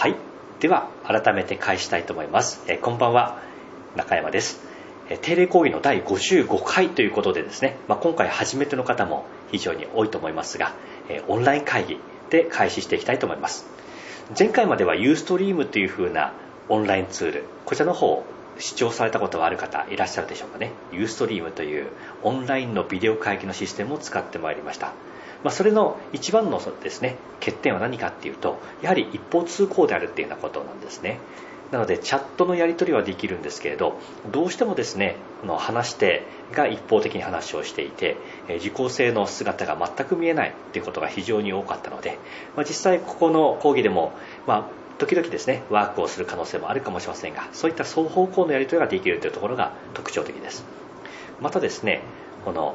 はい。では改めて返したいと思います、えこんばんは。中山です。定例講義の第55回ということでですね、まあ、今回初めての方も非常に多いと思いますがえオンライン会議で開始していきたいと思います。前回まではユーストリームというふうなオンラインツールこちらの方を視聴されたことはある方いらっしゃるでしょうかね。ユーストリームというオンラインのビデオ会議のシステムを使ってまいりました。まあ、それの一番のですね欠点は何かっていうとやはり一方通行であるっていうようなことなんですね。なのでチャットのやり取りはできるんですけれどどうしてもですねの話し手が一方的に話をしていて受講生の姿が全く見えないということが非常に多かったので、まあ、実際ここの講義でも、まあ、時々ですねワークをする可能性もあるかもしれませんがそういった双方向のやり取りができるというところが特徴的です。またですねこの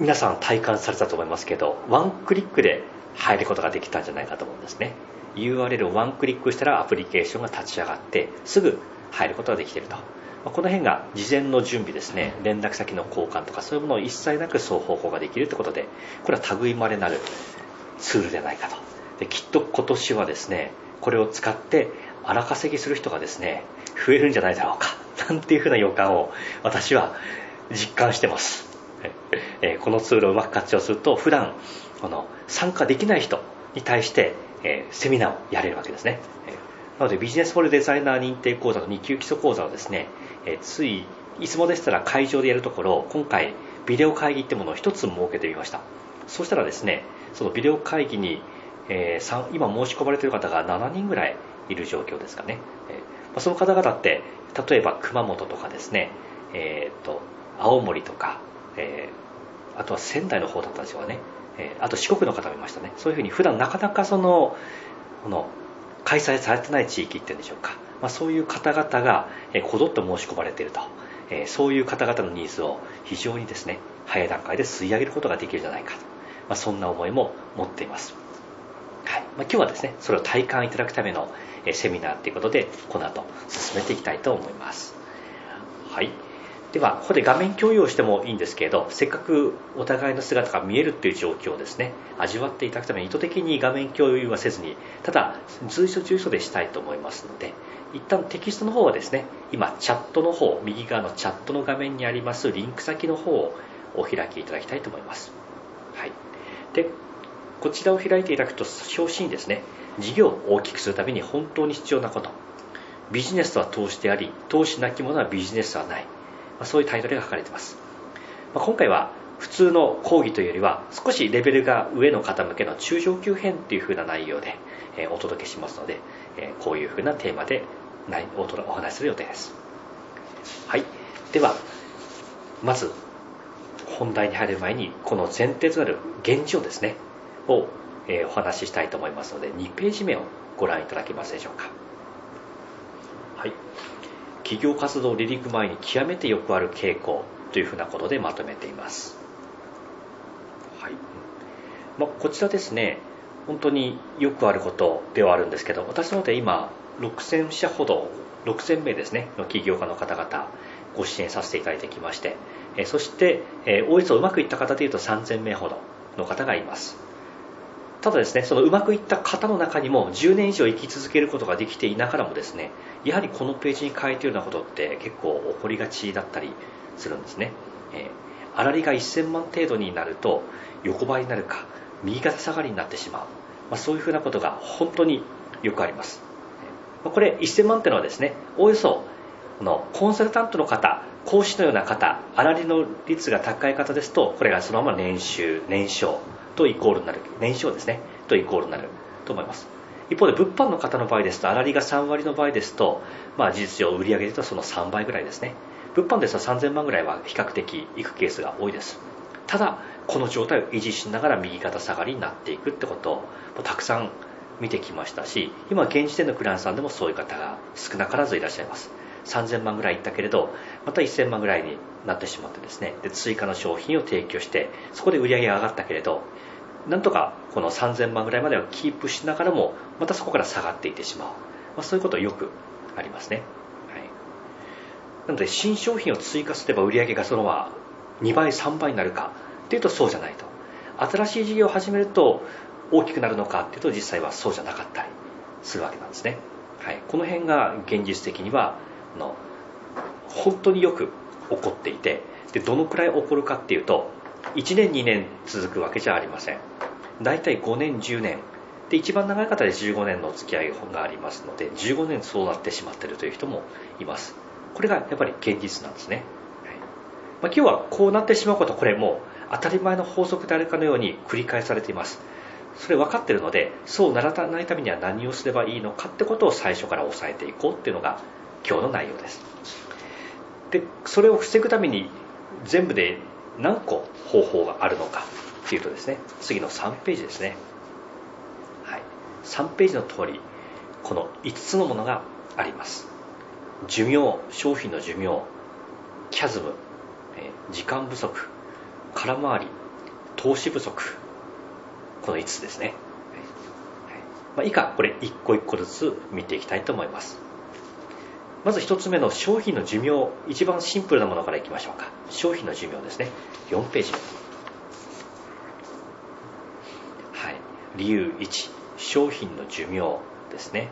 皆さん体感されたと思いますけどワンクリックで入ることができたんじゃないかと思うんですね。URL をワンクリックしたらアプリケーションが立ち上がってすぐ入ることができていると。この辺が事前の準備ですね。連絡先の交換とかそういうものを一切なく双方向ができるということでこれは類まれなるツールではないかと。できっと今年はですねこれを使って荒稼ぎする人がですね増えるんじゃないだろうか。なんていうふうな予感を私は実感してます。えこのツールをうまく活用すると普段この参加できない人に対して、えセミナーをやれるわけですね、なのでビジネスモデルデザイナー認定講座と2級基礎講座をですね、えついいつもでしたら会場でやるところを今回ビデオ会議ってものを1つ設けてみました。そしたらですねそのビデオ会議に、えー、今申し込まれている方が7人ぐらいいる状況ですかね、えー、その方々って例えば熊本とかですね、えーと青森とかえー、あとは仙台の方だったんですよね、えー、あと四国の方もいましたね。そういうふうに普段なかなかそのこの開催されてない地域っていうんでしょうか、まあ、そういう方々が、えこぞって申し込まれていると、え、そういう方々のニーズを非常にですね早い段階で吸い上げることができるじゃないかと、まあ、そんな思いも持っています、はい。まあ、今日はですねそれを体感いただくためのセミナーということでこの後進めていきたいと思います。はい。ではここで画面共有をしてもいいんですけれどせっかくお互いの姿が見えるっていう状況をですね味わっていただくために意図的に画面共有はせずにただ随所随所でしたいと思いますので一旦テキストの方はですね今チャットの方右側のチャットの画面にありますリンク先の方をお開きいただきたいと思います、はい、でこちらを開いていただくと表紙にですね事業を大きくするために本当に必要なこと。ビジネスは投資であり投資なきものはビジネスはない。まそういうタイトルが書かれています、ま、今回は普通の講義というよりは少しレベルが上の方向けの中上級編という風な内容で、えお届けしますので、えこういう風なテーマでお話しする予定です。はい。ではまず本題に入る前にこの前提となる現状ですねを、えお話ししたいと思いますので2ページ目をご覧いただけますでしょうか。はい。企業活動離陸前に極めてよくある傾向というふうなことでまとめています、はい。まあ、こちらですね本当によくあることではあるんですけど私の方で今6000社ほど6000名ですねの起業家の方々ご支援させていただいてきましてそしておおよそうまくいった方でいうと3000名ほどの方がいます。ただですねそのうまくいった方の中にも10年以上生き続けることができていながらもですねやはりこのページに書いているようなことって結構起こりがちだったりするんですね、えー、粗利が1000万程度になると横ばいになるか右肩下がりになってしまう、まあ、そういうふうなことが本当によくあります。まあこれ1000万っていうのはですねおおよそのコンサルタントの方講師のような方粗利の率が高い方ですとこれがそのまま年収年商とイコールになる年商ですねとイコールになると思います。一方で物販の方の場合ですと粗利が3割の場合ですと、まあ、事実上売上でとその3倍ぐらいですね。物販ですと3000万ぐらいは比較的いくケースが多いです。ただこの状態を維持しながら右肩下がりになっていくってことをたくさん見てきましたし今現時点のクライアントさんでもそういう方が少なからずいらっしゃいます。3000万ぐらいいったけれどまた1000万ぐらいになってしまってですね。で追加の商品を提供してそこで売り上げが上がったけれどなんとかこの3000万ぐらいまではキープしながらもまたそこから下がっていってしまう、まあ、そういうことはよくありますね、はい、なので新商品を追加すれば売り上げがそのまま2倍3倍になるかっていうとそうじゃないと。新しい事業を始めると大きくなるのかっていうと実際はそうじゃなかったりするわけなんですね、はい、この辺が現実的にはの本当によく起こっていてでどのくらい起こるかっていうと1年2年続くわけじゃありません。大体5年10年。で一番長い方で15年の付き合いがありますので15年そうなってしまっているという人もいます。これがやっぱり現実なんですね、はい。まあ、今日はこうなってしまうことこれもう当たり前の法則であるかのように繰り返されています。それ分かってるのでそうならないためには何をすればいいのかってことを最初から押さえていこうっていうのが今日の内容です。でそれを防ぐために全部で何個方法があるのかっていうとですね次の3ページですね、はい、3ページの通りこの5つのものがあります。寿命商品の寿命キャズム時間不足空回り投資不足この5つですね、まあ、以下これ1個1個ずつ見ていきたいと思います。まず1つ目の商品の寿命一番シンプルなものからいきましょうか。商品の寿命ですね。4ページはい。理由1商品の寿命ですね、はい、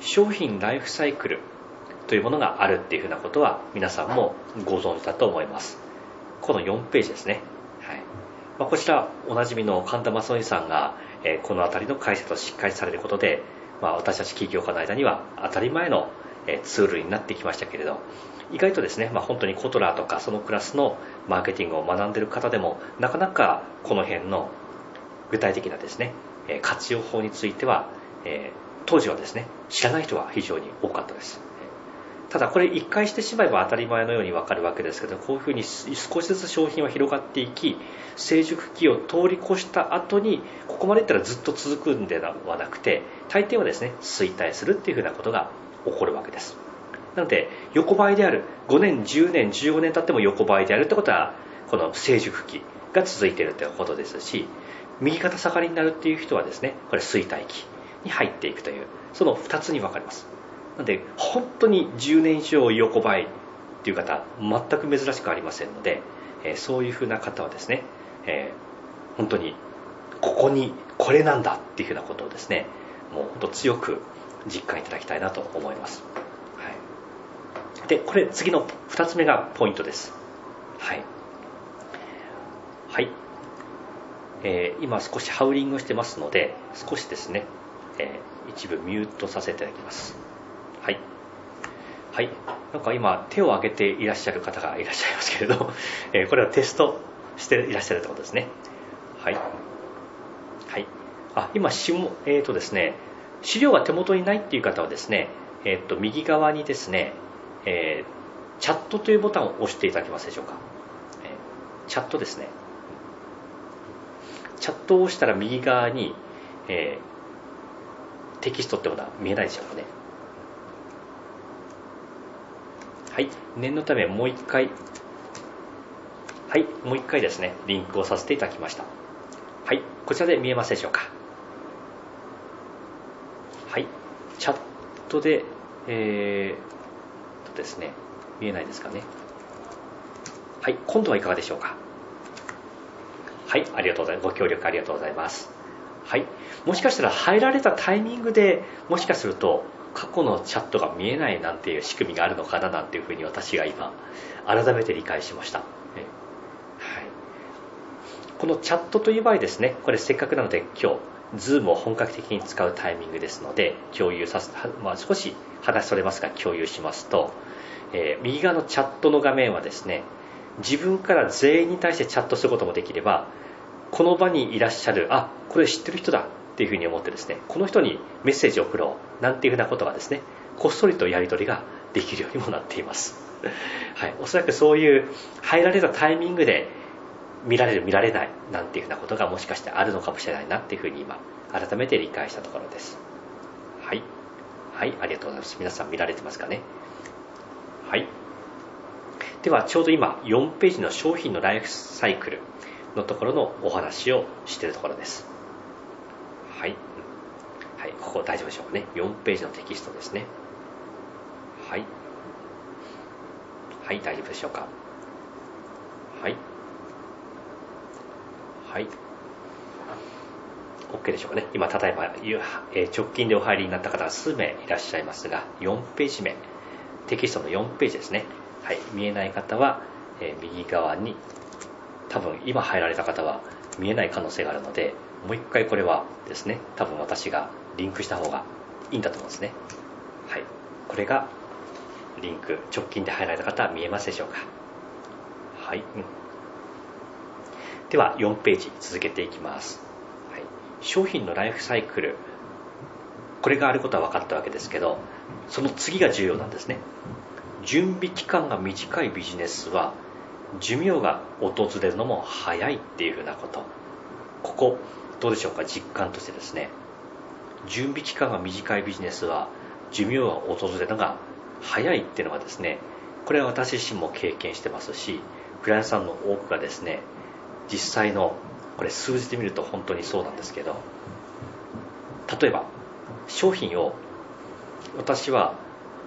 商品ライフサイクルというものがあるっていうふうなことは皆さんもご存知だと思います。この4ページですね、はい。まあ、こちらおなじみの神田正則さんが、えー、この辺りの解説をしっかりされることで、まあ、私たち企業家の間には当たり前のツールになってきましたけれど意外とですね、まあ、本当にコトラーとかそのクラスのマーケティングを学んでいる方でもなかなかこの辺の具体的なですね活用法については、え当時はですね知らない人が非常に多かったです。ただこれ一回してしまえば当たり前のようにわかるわけですけどこういうふうに少しずつ商品は広がっていき成熟期を通り越した後にここまでいったらずっと続くんではなくて大抵はですね衰退するっていうふうなことが起こるわけです。なので横ばいである5年10年15年経っても横ばいであるってことはこの成熟期が続いているということですし右肩下がりになるっていう人はですねこれ衰退期に入っていくというその2つに分かります。なので本当に10年以上横ばいっていう方全く珍しくありませんので、えー、そういうふうな方はですね、えー、本当にここにこれなんだっていうふうなことをですねもう本当強く実感いただきたいなと思います、はい、でこれ次の2つ目がポイントです。はい。はい、えー、今少しハウリングしてますので少しですね、えー、一部ミュートさせていただきます。はい。はい。なんか今手を挙げていらっしゃる方がいらっしゃいますけれど、えー、これはテストしていらっしゃるということですね。はい。はい。あ今しもえっ、ー、とですね資料が手元にないっていう方はですね、えっ、と右側にですね、えー、チャットというボタンを押していただけますでしょうか、え、チャットですね。チャットを押したら右側に、えー、テキストってことは見えないでしょうかね。はい。念のためもう一回はい。もう一回ですねリンクをさせていただきました。はい。こちらで見えますでしょうかはいチャットでえー、とですね見えないですかね。はい今度はいかがでしょうか。はいありがとうございます。ご協力ありがとうございます。はいもしかしたら入られたタイミングでもしかすると過去のチャットが見えないなんていう仕組みがあるのかななんていうふうに私が今改めて理解しました、はい、このチャットという場合ですねこれせっかくなので今日 Zoom を本格的に使うタイミングですので共有させ、まあ、少し話それますが共有しますと、えー、右側のチャットの画面はですね自分から全員に対してチャットすることもできればこの場にいらっしゃるあこれ知ってる人だっていうふうに思ってですねこの人にメッセージを送ろうなんていうふうなことがですねこっそりとやり取りができるようにもなっています、はい、おそらくそういう入られたタイミングで見られる見られないなんていうふうなことがもしかしてあるのかもしれないなっていうふうに今改めて理解したところです。はい。はい。ありがとうございます。皆さん見られてますかね？はい。ではちょうど今4ページの商品のライフサイクルのところのお話をしているところです。はい、はい、ここ大丈夫でしょうかね。4ページのテキストですね。はい。はい。大丈夫でしょうか？はい。はい。OK でしょうかね。今例えば、え直近でお入りになった方が数名いらっしゃいますが4ページ目。テキストの4ページですね。はい。見えない方は、え右側に多分今入られた方は見えない可能性があるのでもう一回これはですね多分私がリンクした方がいいんだと思うんですね。はい。これがリンク直近で入られた方は見えますでしょうか。はい、うん、では4ページ続けていきます、はい、商品のライフサイクル。これがあることは分かったわけですけどその次が重要なんですね。準備期間が短いビジネスは寿命が訪れるのも早いっていうふうなこと。ここどうでしょうか？実感としてですね。準備期間が短いビジネスは寿命が訪れるのが早いっていうのがですねこれは私自身も経験してますしクラントさんの多くがですね実際のこれ数字で見ると本当にそうなんですけど例えば商品を私は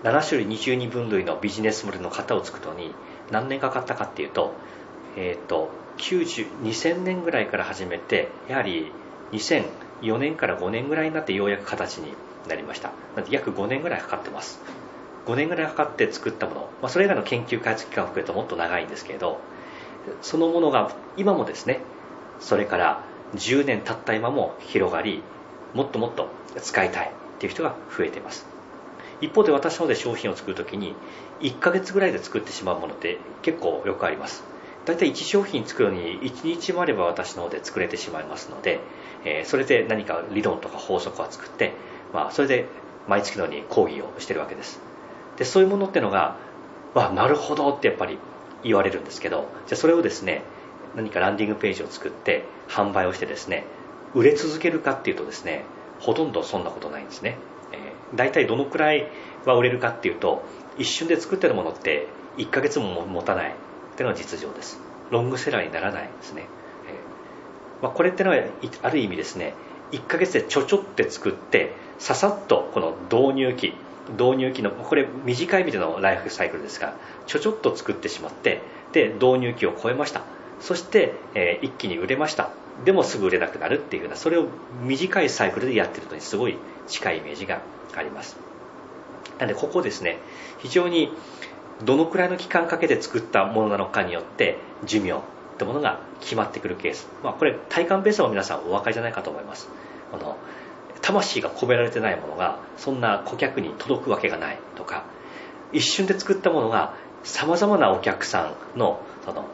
7種類22分類のビジネスモデルの型を作るのに何年かかったかっていうと,、えーと、90 2000年ぐらいから始めてやはり2004年から5年ぐらいになってようやく形になりました。約5年ぐらいかかってます。5年ぐらいかかって作ったもの、まあ、それ以外の研究開発期間を含めるともっと長いんですけどそのものが今もですねそれから10年経った今も広がりもっともっと使いたいっていう人が増えています。一方で私の方で商品を作るときに1ヶ月ぐらいで作ってしまうものって結構よくあります。大体1商品作るのに1日もあれば私の方で作れてしまいますので、え、それで何か理論とか法則を作って、まあ、それで毎月のように講義をしてるわけです。でそういうものってのがわなるほどってやっぱり言われるんですけどじゃあそれをですね何かランディングページを作って販売をしてですね売れ続けるかっていうとですねほとんどそんなことないんですね。大体どのくらいは売れるかっていうと一瞬で作ってるものって1ヶ月も持たない。っていうのが実情です。ロングセラーにならないですね、えー、まあ、これってのはある意味ですね1ヶ月でちょちょって作ってささっとこの導入期導入期のこれ短い意味でのライフサイクルですがちょちょっと作ってしまってで導入期を超えました。そして、えー、一気に売れました。でもすぐ売れなくなるっていうふうなそれを短いサイクルでやってるのにすごい近いイメージがあります。なのでここですね非常にどのくらいの期間かけて作ったものなのかによって寿命ってものが決まってくるケース、まあ、これ体感ベースは皆さんお分かりじゃないかと思います。あの魂が込められてないものがそんな顧客に届くわけがないとか一瞬で作ったものがさまざまなお客さんのその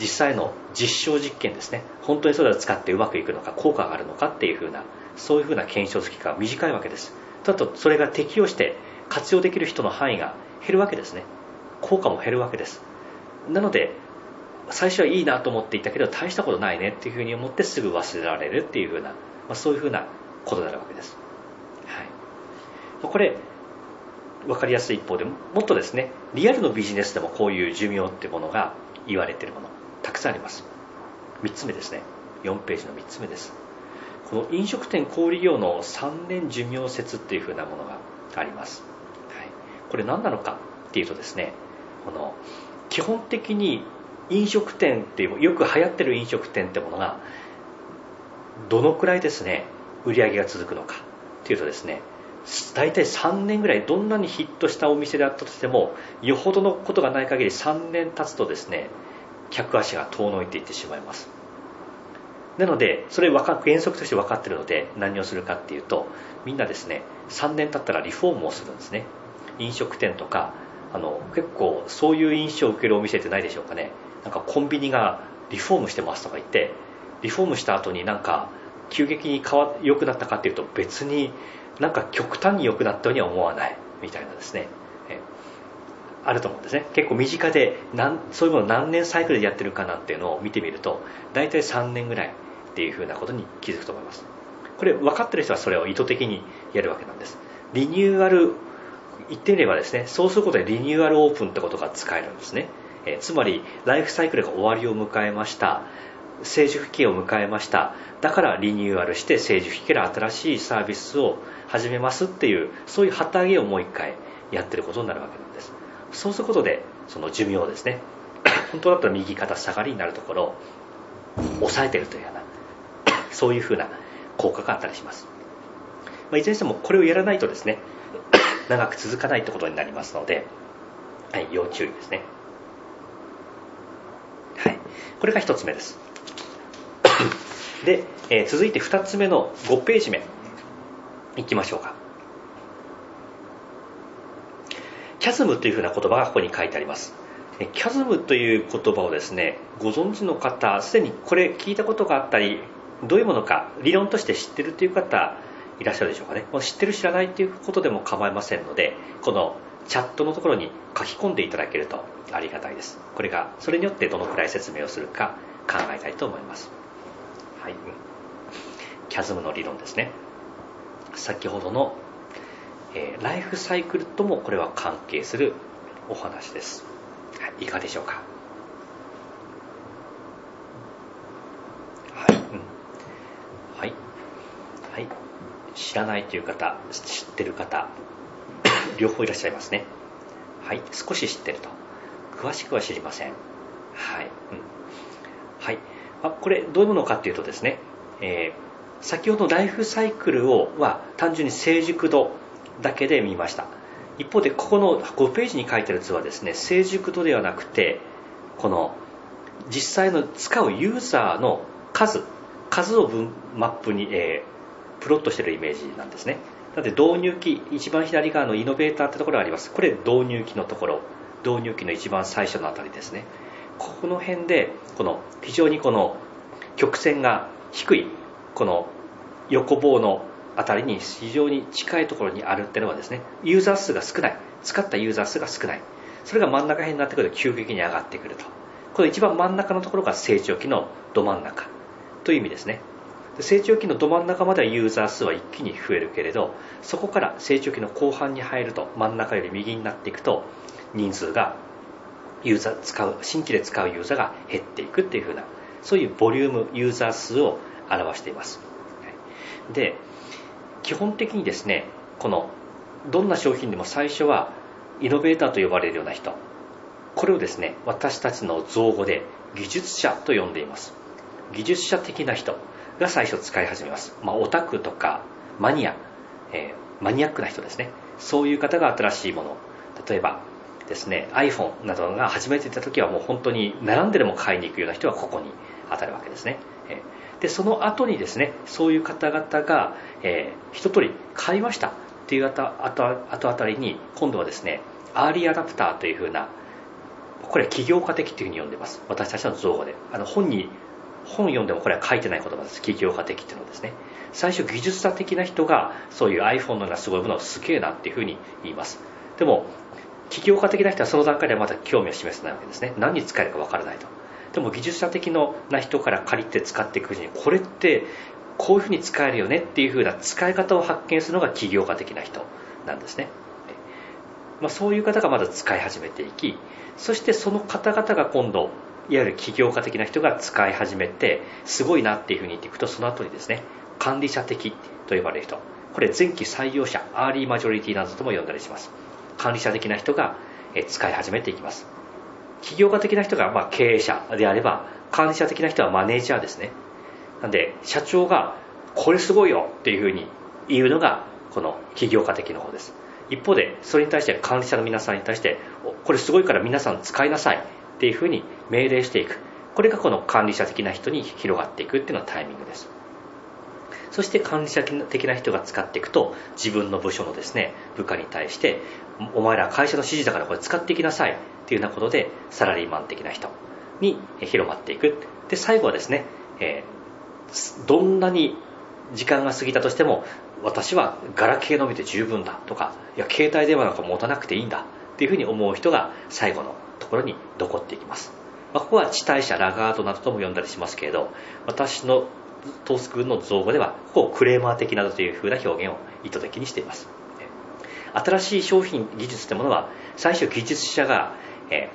実際の実証実験ですね。本当にそれを使ってうまくいくのか効果があるのかっていうふうなそういうふうな検証期間が短いわけです。だとそれが適用して活用できる人の範囲が減るわけですね。効果も減るわけです。なので最初はいいなと思っていたけど大したことないねっていうふうに思ってすぐ忘れられるっていうふうな、まあ、そういうふうなことになるわけです、はい、これ分かりやすい一方でもっとですねリアルのビジネスでもこういう寿命ってものが言われているものたくさんあります3つ目ですね。4ページの3つ目です。この飲食店小売業の3年寿命説っていうふうなものがあります、はい、これ何なのかっていうとですねこの基本的に飲食店っていうよく流行ってる飲食店ってものがどのくらいですね売り上げが続くのかっていうとですね大体3年ぐらいどんなにヒットしたお店であったとしてもよほどのことがない限り3年経つとですね客足が遠のいていってしまいます。なのでそれ原則として分かっているので何をするかっていうとみんなですね3年経ったらリフォームをするんですね。飲食店とかあの結構そういう印象を受けるお店ってないでしょうかね。なんかコンビニがリフォームしてますとか言ってリフォームした後になんか急激に変わ良くなったかっていうと別になんか極端に良くなったようには思わないみたいなですね。あると思うんですね。結構身近でそういうものを何年サイクルでやってるかなんていうのを見てみると大体3年ぐらいっていうふうなことに気づくと思います。これ分かってる人はそれを意図的にやるわけなんです。リニューアル言ってみればですねそうすることでリニューアルオープンってことが使えるんですね、え。つまりライフサイクルが終わりを迎えました。成熟期を迎えました。だからリニューアルして成熟期から新しいサービスを始めますっていうそういう旗揚げをもう一回やってることになるわけなんです。そうすることでその寿命ですね 本当だったら右肩下がりになるところを抑えてるというような そういうふうな効果があったりします、まあ、いずれにしてもこれをやらないとですね 長く続かないってことになりますので、はい、要注意ですね。はいこれが1つ目です。で、えー、続いて2つ目の5ページ目。いきましょうか。キャズムというふうな言葉がここに書いてあります。キャズムという言葉をですねご存知の方すでにこれ聞いたことがあったりどういうものか理論として知ってるという方いらっしゃるでしょうかね。知ってる知らないということでも構いませんのでこのチャットのところに書き込んでいただけるとありがたいです。これがそれによってどのくらい説明をするか考えたいと思います。はいキャズムの理論ですね。先ほどの、えー、ライフサイクルともこれは関係するお話です。いかがでしょうか？はい、うん、はい、はい、知らないという方知ってる方 両方いらっしゃいますね。はい。少し知ってると。詳しくは知りません。はい、うん、あこれどういうものかっていうとですね、えー、先ほどライフサイクルをは単純に成熟度だけで見ました。一方でここの5ページに書いてある図はですね成熟度ではなくてこの実際の使うユーザーの数数を分マップに、えー、プロットしているイメージなんですね。なので導入機一番左側のイノベーターってところがあります。これ導入機のところ導入機の一番最初のあたりですね。ここの辺でこの非常にこの曲線が低いこの横棒のあたりに非常に近いところにあるっていうのはですねユーザー数が少ない。使ったユーザー数が少ない。それが真ん中辺になってくると急激に上がってくると。この一番真ん中のところが成長期のど真ん中。という意味ですね。成長期のど真ん中まではユーザー数は一気に増えるけれどそこから成長期の後半に入ると真ん中より右になっていくと人数がユーザー使う新規で使うユーザーが減っていくっていうふうなそういうボリュームユーザー数を表しています。で基本的にですねこのどんな商品でも最初はイノベーターと呼ばれるような人。これをですね私たちの造語で技術者と呼んでいます。技術者的な人が最初使い始めます、まあ、オタクとかマニア、えー、マニアックな人ですね。そういう方が新しいもの。例えばですね iPhone などが始めていた時はもう本当に並んででも買いに行くような人はここに当たるわけですね、でその後にですねそういう方々が、えー、一通り買いましたっていう後あたりに今度はですねアーリーアダプターというふうなこれは起業家的というふうに呼んでます。私たちの造語で。あの本に本読んでもこれは書いてない言葉です。起業家的っていうのはですね。最初技術者的な人がそういう iPhone のようなすごいものをすげえなっていうふうに言います。でも起業家的な人はその段階ではまだ興味を示せないわけですね。何に使えるかわからないと。でも技術者的な人から借りて使っていくうちにこれってこういうふうに使えるよねっていうふうな使い方を発見するのが起業家的な人なんですね、まあ、そういう方がまだ使い始めていきそしてその方々が今度いわゆる起業家的な人が使い始めてすごいなっていうふうに言っていくとその後にですね管理者的と呼ばれる人。これ前期採用者アーリーマジョリティなどとも呼んだりします。管理者的な人が使い始めていきます。起業家的な人がま経営者であれば管理者的な人はマネージャーですね。なんで社長がこれすごいよっていうふうに言うのがこの起業家的の方です。一方でそれに対して管理者の皆さんに対してこれすごいから皆さん使いなさいっていうふうに命令していく。これがこの管理者的な人に広がっていくっていうのがタイミングです。そして管理者的な人が使っていくと自分の部署のですね部下に対してお前ら会社の指示だからこれ使っていきなさいっていうようなことでサラリーマン的な人に広まっていく。で最後はですね、えー、どんなに時間が過ぎたとしても私はガラケーのみで十分だとかいや携帯電話なんか持たなくていいんだっていうふうに思う人が最後のところに残っていきます、まあ、ここは地帯者ラガードなどとも呼んだりしますけれど私のトースクの造語ではここをクレーマー的などというふうな表現を意図的にしています。新しい商品技術というものは最初技術者が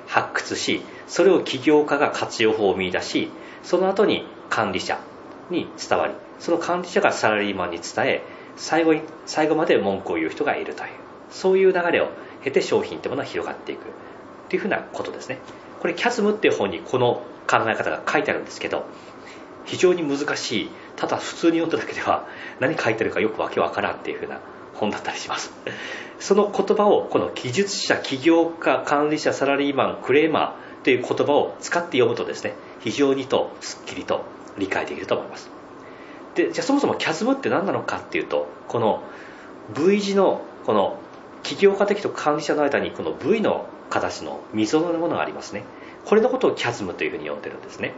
発掘しそれを起業家が活用法を見出しその後に管理者に伝わりその管理者がサラリーマンに伝え最後に最後まで文句を言う人がいるというそういう流れを経て商品というものは広がっていく。というふうなことですね。これキャズムっていう本にこの考え方が書いてあるんですけど非常に難しいただ普通に読んだだけでは何書いてるかよくわけわからんっていう風な本だったりします。その言葉をこの技術者起業家管理者サラリーマンクレーマーという言葉を使って読むとですね非常にとすっきりと理解できると思います。でじゃあそもそもキャズムって何なのかっていうとこの V 字のこの起業家的と管理者の間にこの V の形の溝のものがありますね。これのことをキャズムというふうに呼んでるんですね。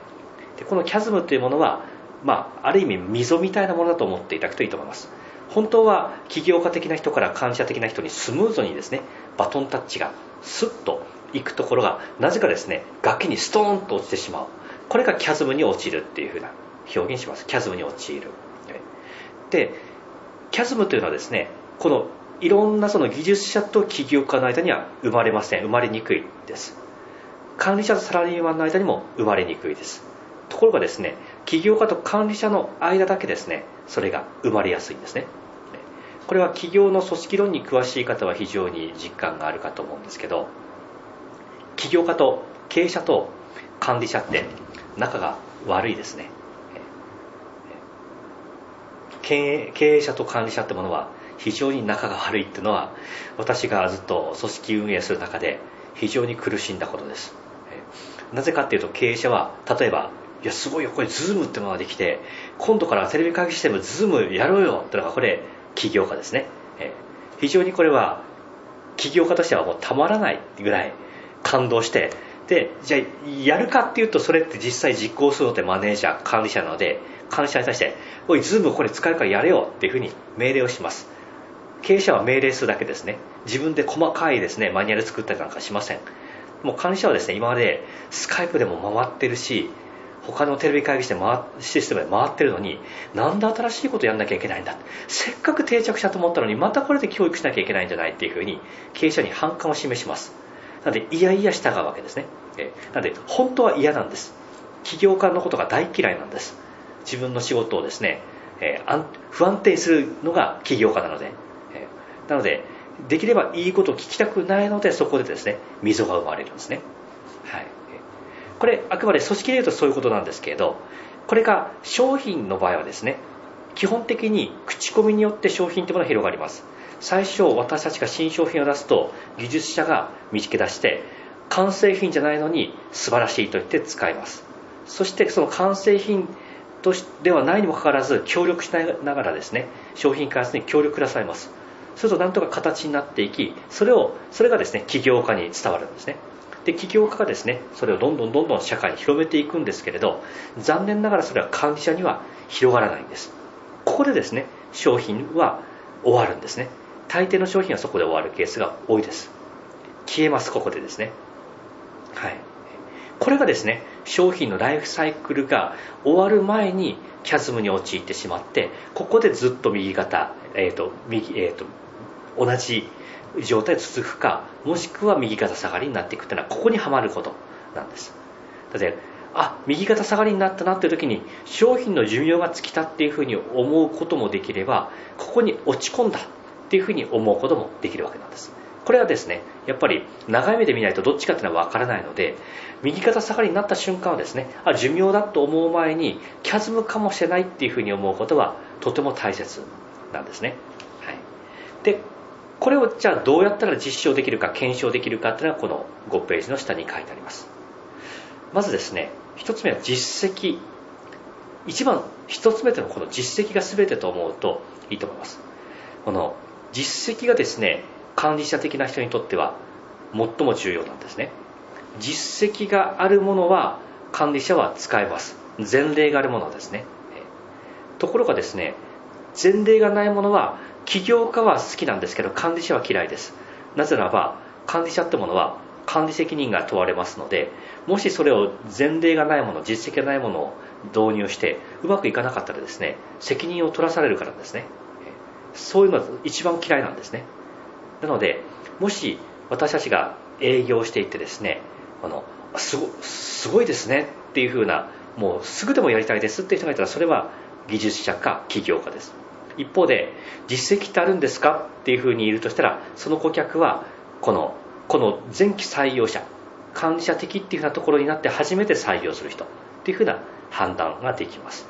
でこのキャズムというものは、まあ、ある意味溝みたいなものだと思っていただくといいと思います。本当は起業家的な人から感謝的な人にスムーズにですねバトンタッチがスッといくところがなぜかですね崖にストーンと落ちてしまう。これがキャズムに陥るっていうふうな表現します。キャズムに陥る。でキャズムというのはですねこのいろんなその技術者と起業家の間には生まれません。生まれにくいです。管理者とサラリーマンの間にも生まれにくいです。ところがですね起業家と管理者の間だけですねそれが生まれやすいんですね。これは企業の組織論に詳しい方は非常に実感があるかと思うんですけど起業家と経営者と管理者って仲が悪いですね。経営者と管理者ってものは非常に仲が悪いっていうのは私がずっと組織運営する中で非常に苦しんだことです。なぜかっていうと経営者は例えばいやすごいよこれ Zoom ってものができて今度からテレビ会議システム Zoom やろうよってのがこれ起業家ですね。非常にこれは起業家としてはもうたまらないぐらい感動してでじゃあやるかっていうとそれって実際実行するのってマネージャー管理者なので管理者に対して「おい Zoom これ使えるからやれよ」っていうふうに命令をします。経営者は命令するだけですね。自分で細かいですねマニュアル作ったりなんかしません。もう管理者はですね今までスカイプでも回ってるし他のテレビ会議室で回システムで回ってるのになんで新しいことやんなきゃいけないんだ？せっかく定着したと思ったのにまたこれで教育しなきゃいけないんじゃないっていうふうに経営者に反感を示します。なのでいやいや従うわけですね。なので本当は嫌なんです。起業家のことが大嫌いなんです。自分の仕事をですね、えー、不安定するのが起業家なので、えー、なのでできればいいことを聞きたくないのでそこでですね溝が生まれるんですね、これあくまで組織でいうとそういうことなんですけれどこれが商品の場合はですね基本的に口コミによって商品というものが広がります。最初私たちが新商品を出すと技術者が見つけ出して完成品じゃないのに素晴らしいと言って使います。そしてその完成品としではないにもかかわらず協力しながらですね商品開発に協力くださいます。するとなんとか形になっていきそれをそれがですね起業家に伝わるんですね。で起業家がですねそれをどんどんどんどん社会に広めていくんですけれど残念ながらそれは管理者には広がらないんです。ここでですね商品は終わるんですね。大抵の商品はそこで終わるケースが多いです。消えますここでですね。はい。これがですね商品のライフサイクルが終わる前にキャズムに陥ってしまってここでずっと右肩、えーと右えー、と同じ状態続くかもしくは右肩下がりになっていくというのはここにはまることなんです。だってあ右肩下がりになったなっていう時に商品の寿命が尽きたっていうふうに思うこともできればここに落ち込んだっていうふうに思うこともできるわけなんです。これはですねやっぱり長い目で見ないとどっちかっていうのは分からないので右肩下がりになった瞬間はですねあ寿命だと思う前にキャズムかもしれないっていうふうに思うことはとても大切なんですね、はい、でこれをじゃあどうやったら実証できるか検証できるかっていうのはこの5ページの下に書いてあります。まずですね1つ目は実績。一番1つ目でのはこの実績が全てと思うといいと思います。この実績がですね管理者的な人にとっては最も重要なんですね。実績があるものは管理者は使えます。前例があるものはですね。ところがですね前例がないものは起業家は好きなんですけど管理者は嫌いです。なぜならば管理者ってものは管理責任が問われますのでもしそれを前例がないもの実績がないものを導入してうまくいかなかったらですね責任を取らされるからですね。そういうのは一番嫌いなんですね。なのでもし私たちが営業していってですねあのすごすごいですねっていうふうなもうすぐでもやりたいですっていう人がいたらそれは技術者か起業家です。一方で実績ってあるんですかっていうふうに言るとしたらその顧客はこのこの前期採用者管理者的っていうふうなところになって初めて採用する人っていうふうな判断ができます。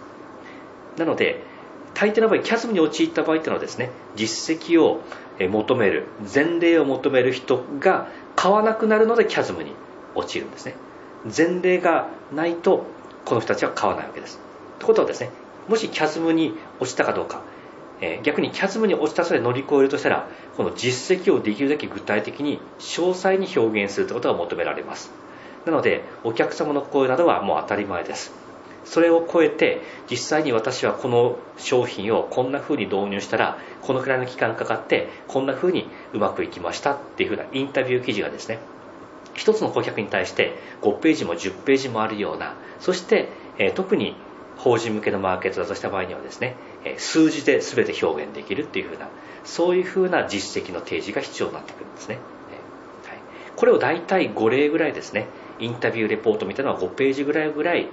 なので大抵の場合キャズムに陥った場合っていうのはですね実績を求める前例を求める人が買わなくなるのでキャズムに陥るんですね。前例がないとこの人たちは買わないわけです。ということはですねもしキャズムに落ちたかどうか、えー、逆にキャズムに落ちたそれ乗り越えるとしたらこの実績をできるだけ具体的に詳細に表現するということが求められます。なのでお客様の声などはもう当たり前です。それを超えて実際に私はこの商品をこんな風に導入したらこのくらいの期間かかってこんな風にうまくいきましたっていう風なインタビュー記事がですね一つの顧客に対して5ページも10ページもあるようなそして、え特に法人向けのマーケットだとした場合にはですね数字で全て表現できるっていう風なそういう風な実績の提示が必要になってくるんですね、はい、これを大体5例ぐらいですねインタビューレポートみたいなのは5ページぐらいぐらい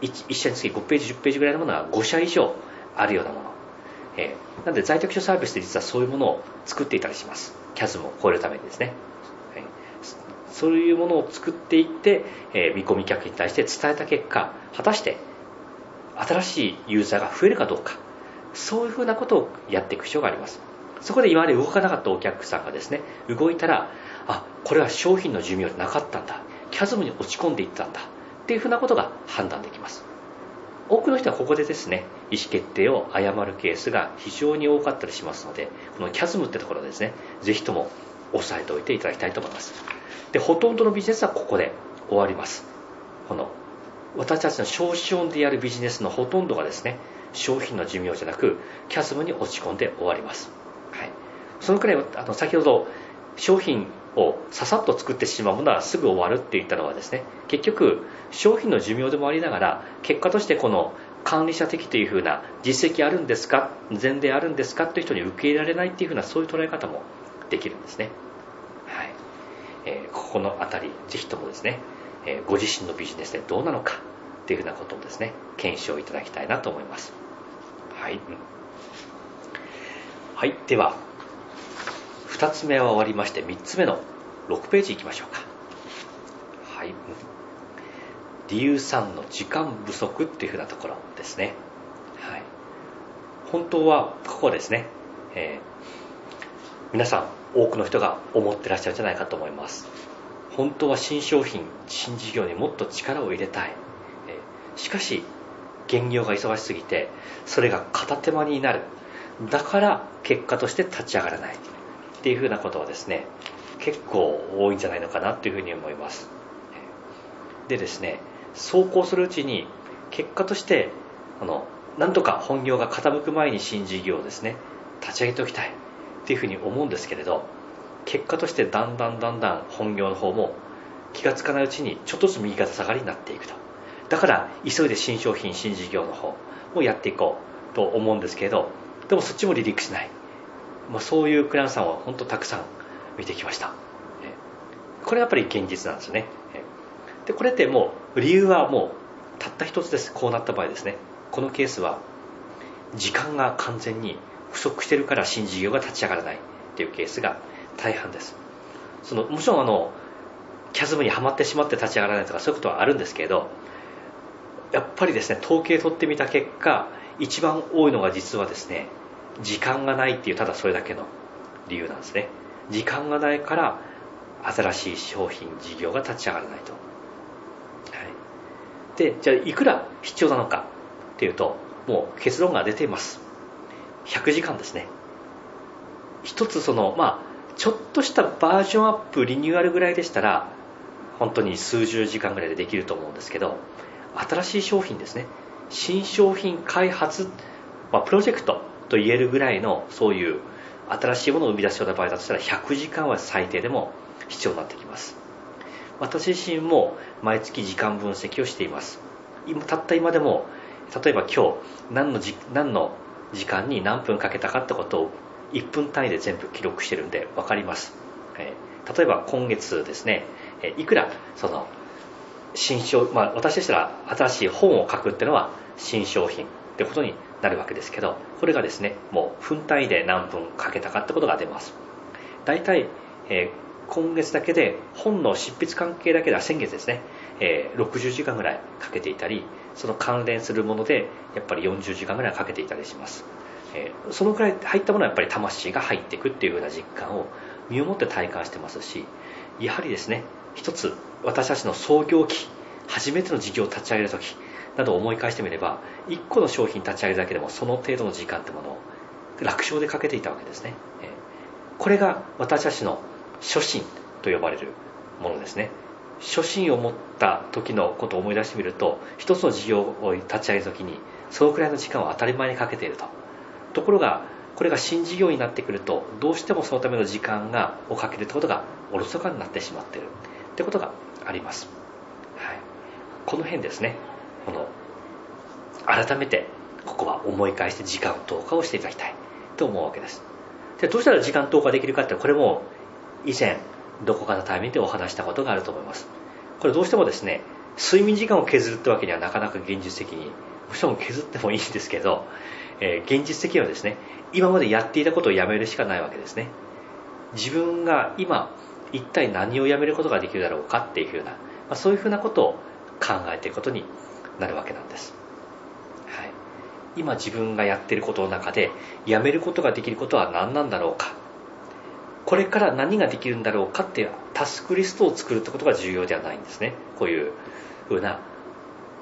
1, 1社につき5ページ10ページぐらいのものは5社以上あるようなもの、えー、なので在宅所サービスで実はそういうものを作っていたりします。CASM を超えるためにですね、はい、そういうものを作っていって、えー、見込み客に対して伝えた結果果たして新しいユーザーが増えるかどうか。そういうふうなことをやっていく必要があります。そこで今まで動かなかったお客さんがですね動いたらあこれは商品の寿命じゃなかったんだ。キャズムに落ち込んでいったんだ。っていうふうなことが判断できます。多くの人はここでですね意思決定を誤るケースが非常に多かったりしますのでこのキャズムってところですねぜひとも押さえておいていただきたいと思います。でほとんどのビジネスはここで終わります。この私たちの消費音でやるビジネスのほとんどがですね商品の寿命じゃなくキャズムに落ち込んで終わります、はい、そのくらいあの先ほど商品をささっと作ってしまうものはすぐ終わるって言ったのはですね結局商品の寿命でもありながら結果としてこの管理者的というふうな実績あるんですか前例あるんですかという人に受け入れられないっていうふうなそういう捉え方もできるんですね、はい。えー、ここの辺りぜひともですね、え、ご自身のビジネスでどうなのかっていうふうなことをですね検証いただきたいなと思います。はい、はい、では2つ目は終わりまして3つ目の6ページいきましょうか。はい。理由3の時間不足っていうふうなところですね。はい。本当はここですね、えー、皆さん多くの人が思ってらっしゃるんじゃないかと思います。本当は新商品新事業にもっと力を入れたい、しかし減業が忙しすぎてそれが片手間になる。だから結果として立ち上がらない。っていうふうなことはですね結構多いんじゃないのかなというふうに思います。でですね走行するうちに結果としてあのなんとか本業が傾く前に新事業をですね立ち上げておきたい。っていうふうに思うんですけれど結果としてだんだんだんだん本業の方も気がつかないうちにちょっとずつ右肩下がりになっていくと。だから急いで新商品新事業の方をやっていこうと思うんですけどでもそっちも離陸しない。まあ、そういうクランさんは本当たくさん見てきました。これやっぱり現実なんですね。でこれってもう理由はもうたった一つです。こうなった場合ですね。このケースは時間が完全に不足してるから新事業が立ち上がらないっていうケースが大半です。そのもちろんあのキャズムにはまってしまって立ち上がらないとかそういうことはあるんですけどやっぱりですね統計取ってみた結果一番多いのが実はですね時間がないっていうただそれだけの理由なんですね。時間がないから新しい商品事業が立ち上がらないと、はい、でじゃあいくら必要なのかっていうともう結論が出ています。100時間ですね。一つそのまあちょっとしたバージョンアップリニューアルぐらいでしたら本当に数十時間ぐらいでできると思うんですけど新しい商品ですね。新商品開発、まあ、プロジェクトと言えるぐらいのそういう新しいものを生み出すような場合だとしたら100時間は最低でも必要になってきます。私自身も毎月時間分析をしています。今たった今でも例えば今日何のじ何の時間に何分かけたかってことを1分単位で全部記録してるんで分かります、えー、例えば今月ですね、え、いくらその新商、まあ、私でしたら新しい本を書くっていうのは新商品ってことになるわけですけどこれがですねもう分単位で何分かけたかってことが出ます。大体、えー、今月だけで本の執筆関係だけでは先月ですね、えー、60時間ぐらいかけていたりその関連するものでやっぱり40時間ぐらいかけていたりします、えー、そのくらい入ったものはやっぱり魂が入っていくっていう風な実感を身をもって体感してますしやはりですね一つ私たちの創業期初めての事業を立ち上げる時などを思い返してみれば1個の商品立ち上げるだけでもその程度の時間ってものを楽勝でかけていたわけですね。これが私たちの初心と呼ばれるものですね。初心を持った時のことを思い出してみると一つの事業を立ち上げる時にそのくらいの時間を当たり前にかけていると。ところがこれが新事業になってくるとどうしてもそのための時間がをかけるってことがおろそかになってしまっている。ってことがあります、はい、この辺ですね。この改めてここは思い返して時間投下をしていただきたいと思うわけです。でどうしたら時間投下できるかってこれも以前どこかのタイミングでお話したことがあると思います。これどうしてもですね睡眠時間を削るってわけにはなかなか現実的にもちろん削ってもいいんですけど、えー、現実的にはですね今までやっていたことをやめるしかないわけですね。自分が今一体何をやめることができるだろうかっていうふうな、まあ、そういうふうなことを考えていくことになるわけなんです、はい、今自分がやってることの中でやめることができることは何なんだろうか。これから何ができるんだろうかっていうタスクリストを作るってことが重要ではないんですね。こういうふうな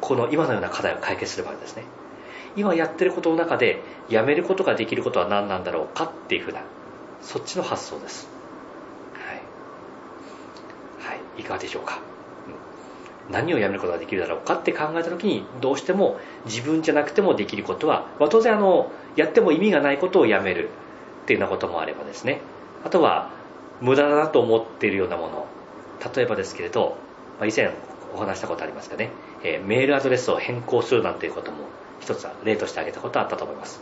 この今のような課題を解決する場合ですね。今やってることの中でやめることができることは何なんだろうかっていうふうなそっちの発想です。はい、はい、いかがでしょうか。何をやめることができるだろうかって考えた時にどうしても自分じゃなくてもできることは、まあ、当然あのやっても意味がないことをやめる。っていうようなこともあればですね。あとは無駄だなと思っているようなもの。例えばですけれど、まあ、以前お話したことありますかね、えー、メールアドレスを変更するなんていうことも一つは例として挙げたことあったと思います。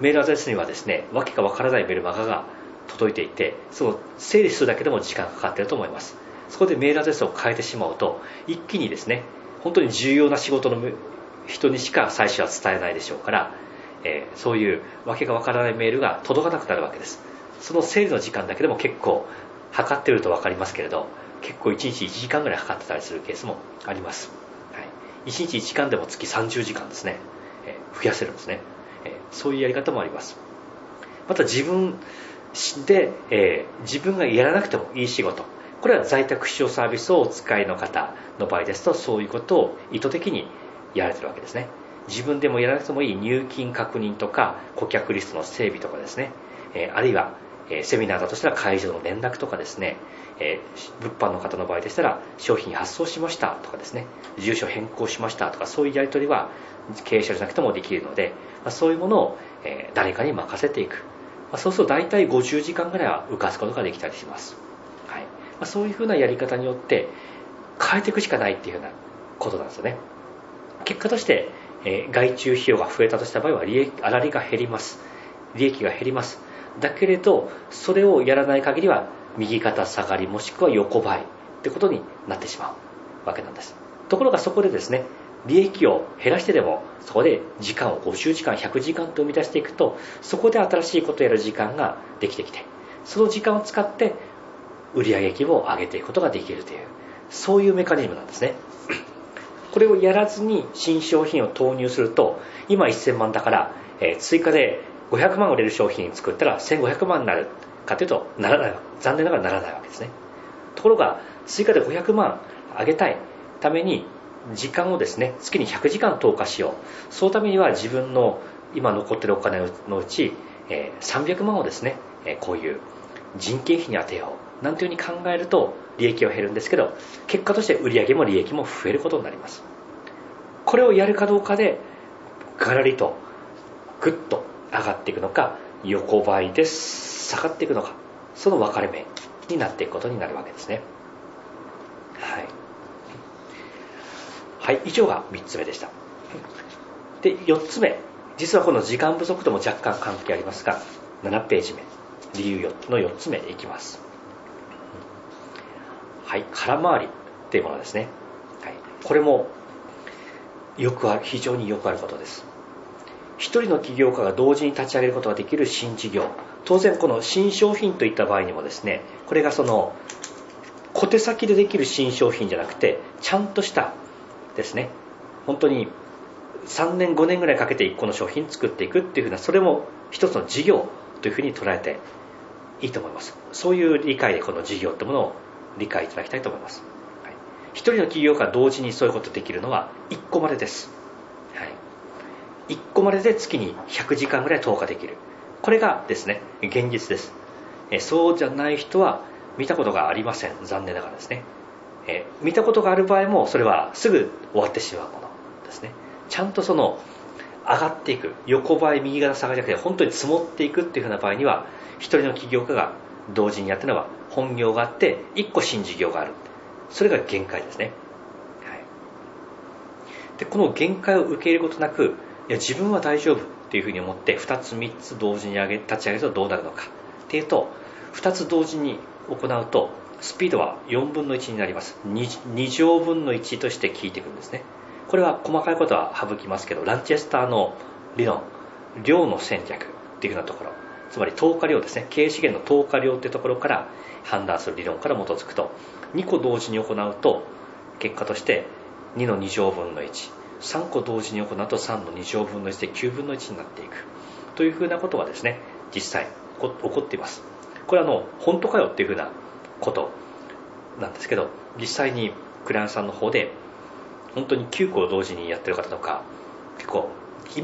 メールアドレスにはですねわけがわからないメールマガが届いていてその整理するだけでも時間がかかっていると思います。そこでメールアドレスを変えてしまうと一気にですね本当に重要な仕事の人にしか最初は伝えないでしょうから、えー、そういうわけがわからないメールが届かなくなるわけです。その整理の時間だけでも結構測ってると分かりますけれど結構1日1時間ぐらい測ってたりするケースもあります、はい、1日1時間でも月30時間ですね、増やせるんですね、えー、そういうやり方もあります。また自分で、えー、自分がやらなくてもいい仕事。これは在宅使用サービスをお使いの方の場合ですとそういうことを意図的にやられてるわけですね。自分でもやらなくてもいい入金確認とか顧客リストの整備とかですね、えあるいはえセミナーだとしたら会場の連絡とかですね、え物販の方の場合でしたら商品発送しましたとかですね住所変更しましたとかそういうやり取りは経営者じゃなくてもできるので、まそういうものを、え誰かに任せていく、まそうすると大体50時間ぐらいは浮かすことができたりします、はい。まそういうふうなやり方によって変えていくしかないっていうふうなことなんですよね。結果として、え外注費用が増えたとした場合は利益粗利が減ります。利益が減ります。だけれどそれをやらない限りは右肩下がりもしくは横ばいってことになってしまうわけなんです。ところがそこでですね利益を減らしてでもそこで時間を50時間100時間と生み出していくとそこで新しいことをやる時間ができてきてその時間を使って売上規模を上げていくことができるというそういうメカニズムなんですね。これをやらずに新商品を投入すると今1000万だから、え追加で500万売れる商品作ったら1500万になる。かというとならない残念ながらならないわけですね。ところが追加で500万上げたいために時間をですね月に100時間投下しよう。そのためには自分の今残ってるお金のうち、300万をですね、こういう人件費に充てよう。なんていうふうに考えると利益は減るんですけど結果として売上も利益も増えることになります。これをやるかどうかでガラリとグッと上がっていくのか横ばいです。下がっていくのかその分かれ目になっていくことになるわけですね。はい、はい、以上が3つ目でした。で4つ目。実はこの時間不足とも若干関係ありますが7ページ目。理由の4つ目いきます。はい空回りっていうものですね、はい、これもよくある非常によくあることです。一人の起業家が同時に立ち上げることができる新事業。当然この新商品といった場合にもですねこれがその小手先でできる新商品じゃなくてちゃんとしたですね本当に3年5年ぐらいかけて1個の商品作っていくっていうふうなそれも一つの事業というふうに捉えていいと思います。そういう理解でこの事業ってものを理解いただきたいと思います、はい、1人の企業が同時にそういうことできるのは1個までです、はい、1個までで月に100時間ぐらい投下できる。これがですね現実です。そうじゃない人は見たことがありません。残念ながらですね。え見たことがある場合もそれはすぐ終わってしまうものですね。ちゃんとその上がっていく。横ばい右肩下がりじゃなくて本当に積もっていくっていうふうな場合には一人の起業家が同時にやってるのは本業があって一個新事業がある。それが限界ですね、はい、でこの限界を受け入れることなくいや自分は大丈夫。っていうふうに思って2つ3つ同時に上げ立ち上げるとどうなるのか。っていうと2つ同時に行うとスピードは4分の1になります。2, 2乗分の1として効いていくんですね。これは細かいことは省きますけどランチェスターの理論量の戦略っていうふうなところ。つまり投下量ですね。経営資源の投下量っていうところから判断する理論から基づくと。2個同時に行うと結果として2の2乗分の3個同時に行うと3の2乗分の1で9分の1になっていく。というふうなことがですね実際起こっています。これはあの本当かよっていうふうなこと。なんですけど実際にクライアントさんの方で本当に9個同時にやってる方とか結構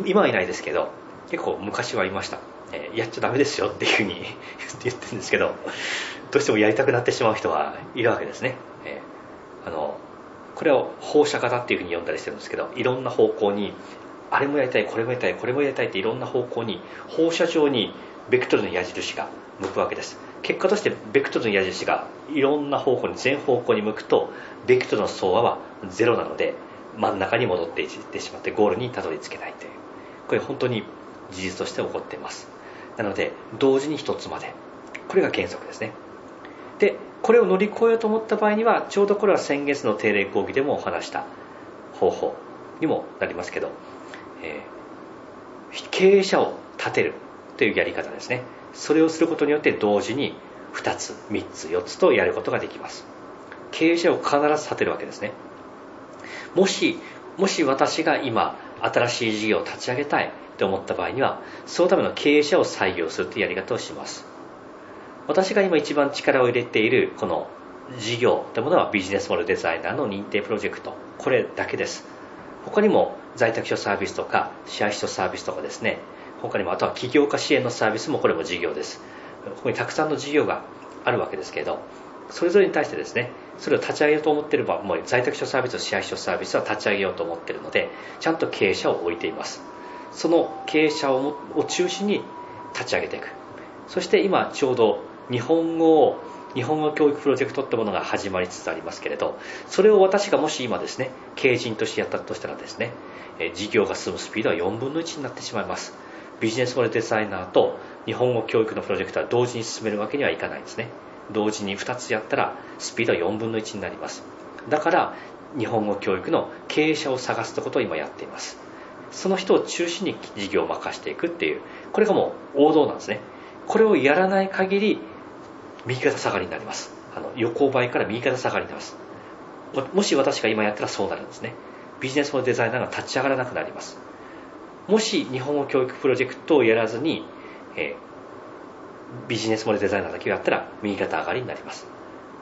今はいないですけど結構昔はいました、えー、やっちゃダメですよっていうふうに 言ってるんですけどどうしてもやりたくなってしまう人はいるわけですね、えー、あのこれを放射型っていうふうに呼んだりしてるんですけどいろんな方向にあれもやりたいこれもやりたいこれもやりたいっていろんな方向に放射状にベクトルの矢印が向くわけです。結果としてベクトルの矢印がいろんな方向に全方向に向くとベクトルの相和はゼロなので真ん中に戻っていってしまってゴールにたどり着けないという。これ本当に事実として起こっています。なので同時に1つまで。これが原則ですね。でこれを乗り越えようと思った場合にはちょうどこれは先月の定例講義でもお話した方法にもなりますけど、えー、経営者を立てるというやり方ですね。それをすることによって同時に2つ3つ4つとやることができます。経営者を必ず立てるわけですね。もしもし私が今新しい事業を立ち上げたいと思った場合にはそのための経営者を採用するというやり方をします。私が今一番力を入れているこの事業というものはビジネスモデルデザイナーの認定プロジェクト。これだけです。他にも在宅所サービスとか支配所サービスとかですね。他にもあとは起業家支援のサービスもこれも事業です。ここにたくさんの事業があるわけですけどそれぞれに対してですねそれを立ち上げようと思っている場合も在宅所サービスと支配所サービスは立ち上げようと思っているのでちゃんと経営者を置いています。その経営者を中心に立ち上げていく。そして今ちょうど日本語日本語教育プロジェクトってものが始まりつつありますけれどそれを私がもし今ですね経営陣としてやったとしたらですね事業が進むスピードは4分の1になってしまいます。ビジネスモデルデザイナーと日本語教育のプロジェクトは同時に進めるわけにはいかないんですね。同時に2つやったらスピードは4分の1になります。だから日本語教育の経営者を探すということを今やっています。その人を中心に事業を任していくっていうこれがもう王道なんですね。これをやらない限り右肩下がりになります。あの横ばいから右肩下がりになります。もし私が今やったらそうなるんですね。ビジネスのデザイナーが立ち上がらなくなります。もし日本語教育プロジェクトをやらずに、えー、ビジネスモデルデザイナーだけをやったら右肩上がりになります。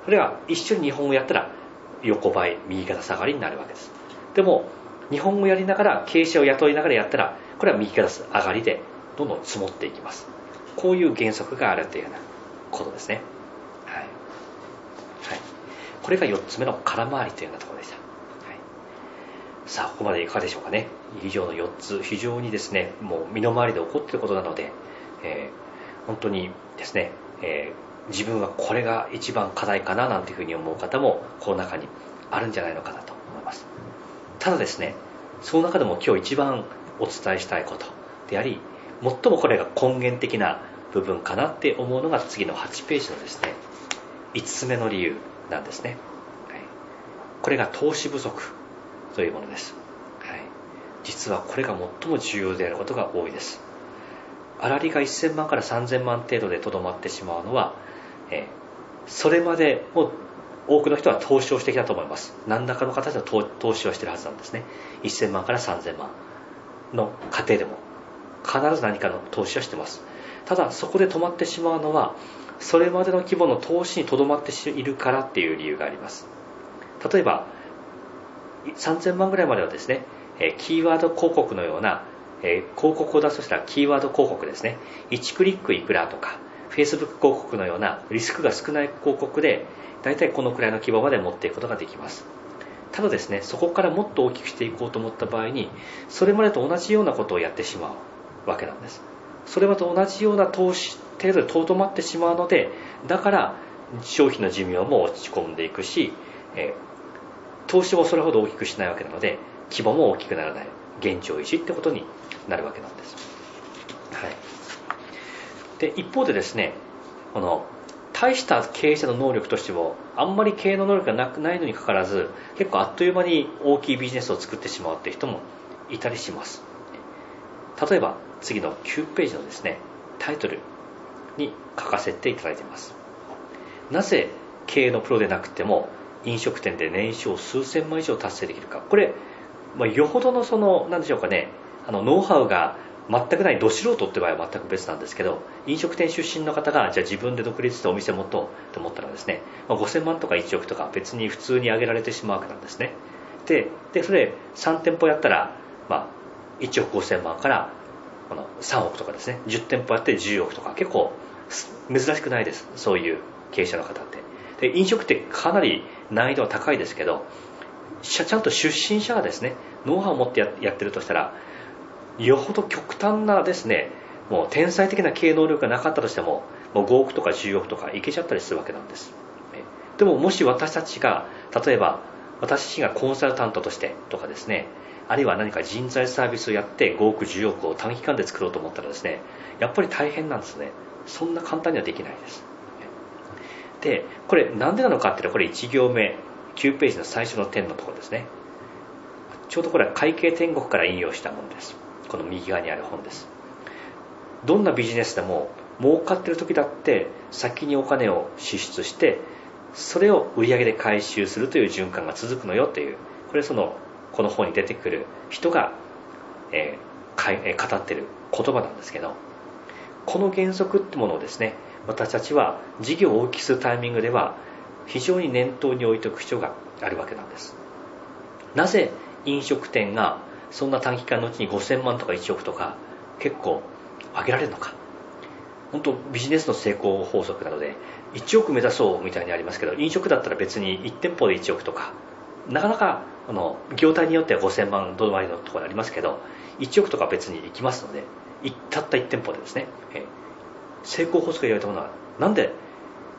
それは一緒に日本語やったら横ばい右肩下がりになるわけです。でも日本語やりながら経営者を雇いながらやったらこれは右肩上がりでどんどん積もっていきます。こういう原則があるというようなことですね。はい、はい、これが4つ目の空回りというようなところでした。はい。さあここまでいかがでしょうかね。以上の4つ。非常にですねもう身の回りで起こっていることなので、えー、本当にですね、えー、自分はこれが一番課題かななんていうふうに思う方もこの中にあるんじゃないのかなと思います。ただですねその中でも今日一番お伝えしたいことであり最もこれが根源的な部分かなって思うのが次の8ページのですね5つ目の理由なんですね、はい、これが投資不足というものです、はい、実はこれが最も重要であることが多いです。粗利が1000万から3000万程度でとどまってしまうのは、えそれまでも多くの人は投資をしてきたと思います。何らかの形で投資をしてるはずなんですね。1000万から3000万の過程でも必ず何かの投資はしてます。ただそこで止まってしまうのはそれまでの規模の投資にとどまっているからっていう理由があります。例えば3000万ぐらいまではですねキーワード広告のような広告を出すとしたらキーワード広告ですね。1クリックいくらとか Facebook 広告のようなリスクが少ない広告で大体このくらいの規模まで持っていくことができます。ただですねそこからもっと大きくしていこうと思った場合にそれまでと同じようなことをやってしまうわけなんです。それまと同じような投資程度でとどまってしまうのでだから商品の寿命も落ち込んでいくし、え投資をそれほど大きくしないわけなので規模も大きくならない。現状維持ってことになるわけなんです、はい、で一方でですねこの大した経営者の能力としてもあんまり経営の能力がなくないのにかかわらず結構あっという間に大きいビジネスを作ってしまうっていう人もいたりします。例えば次の9ページのですねタイトルに書かせていただいています。なぜ経営のプロでなくても飲食店で年商数千万以上達成できるか。これ、まあ、よほどのその何でしょうかねあのノウハウが全くないど素人って場合は全く別なんですけど飲食店出身の方がじゃあ自分で独立してお店持とうと思ったらですね、まあ、5000万とか1億とか別に普通に上げられてしまうわけなんですね。ででそれ3店舗やったら、まあ、1億5000万からこの3億とかですね。10店舗やって10億とか。結構珍しくないです。そういう経営者の方って。で飲食ってかなり難易度は高いですけどちゃんと出身者がですねノウハウを持ってやってるとしたらよほど極端なですねもう天才的な経営能力がなかったとしてももう5億とか10億とかいけちゃったりするわけなんです。でももし私たちが例えば私自身がコンサルタントとしてとかですねあるいは何か人材サービスをやって5億10億を短期間で作ろうと思ったらですねやっぱり大変なんですね。そんな簡単にはできないです。でこれなんでなのかっていうとこれ1行目9ページの最初の点のところですね。ちょうどこれは会計天国から引用したものです。この右側にある本です。どんなビジネスでも儲かってる時だって先にお金を支出してそれを売り上げで回収するという循環が続くのよというこれそのこの本に出てくる人が、えー、語ってる言葉なんですけどこの原則ってものをですね私たちは事業を大きくするタイミングでは非常に念頭に置いておく必要があるわけなんです。なぜ飲食店がそんな短期間のうちに5000万とか1億とか結構上げられるのか。本当ビジネスの成功法則なので1億目指そうみたいにありますけど飲食だったら別に1店舗で1億とかなかなかあの業態によっては5000万止まりのところありますけど1億とか別に行きますのでたった1店舗でですね成功法則が言われたものはなんで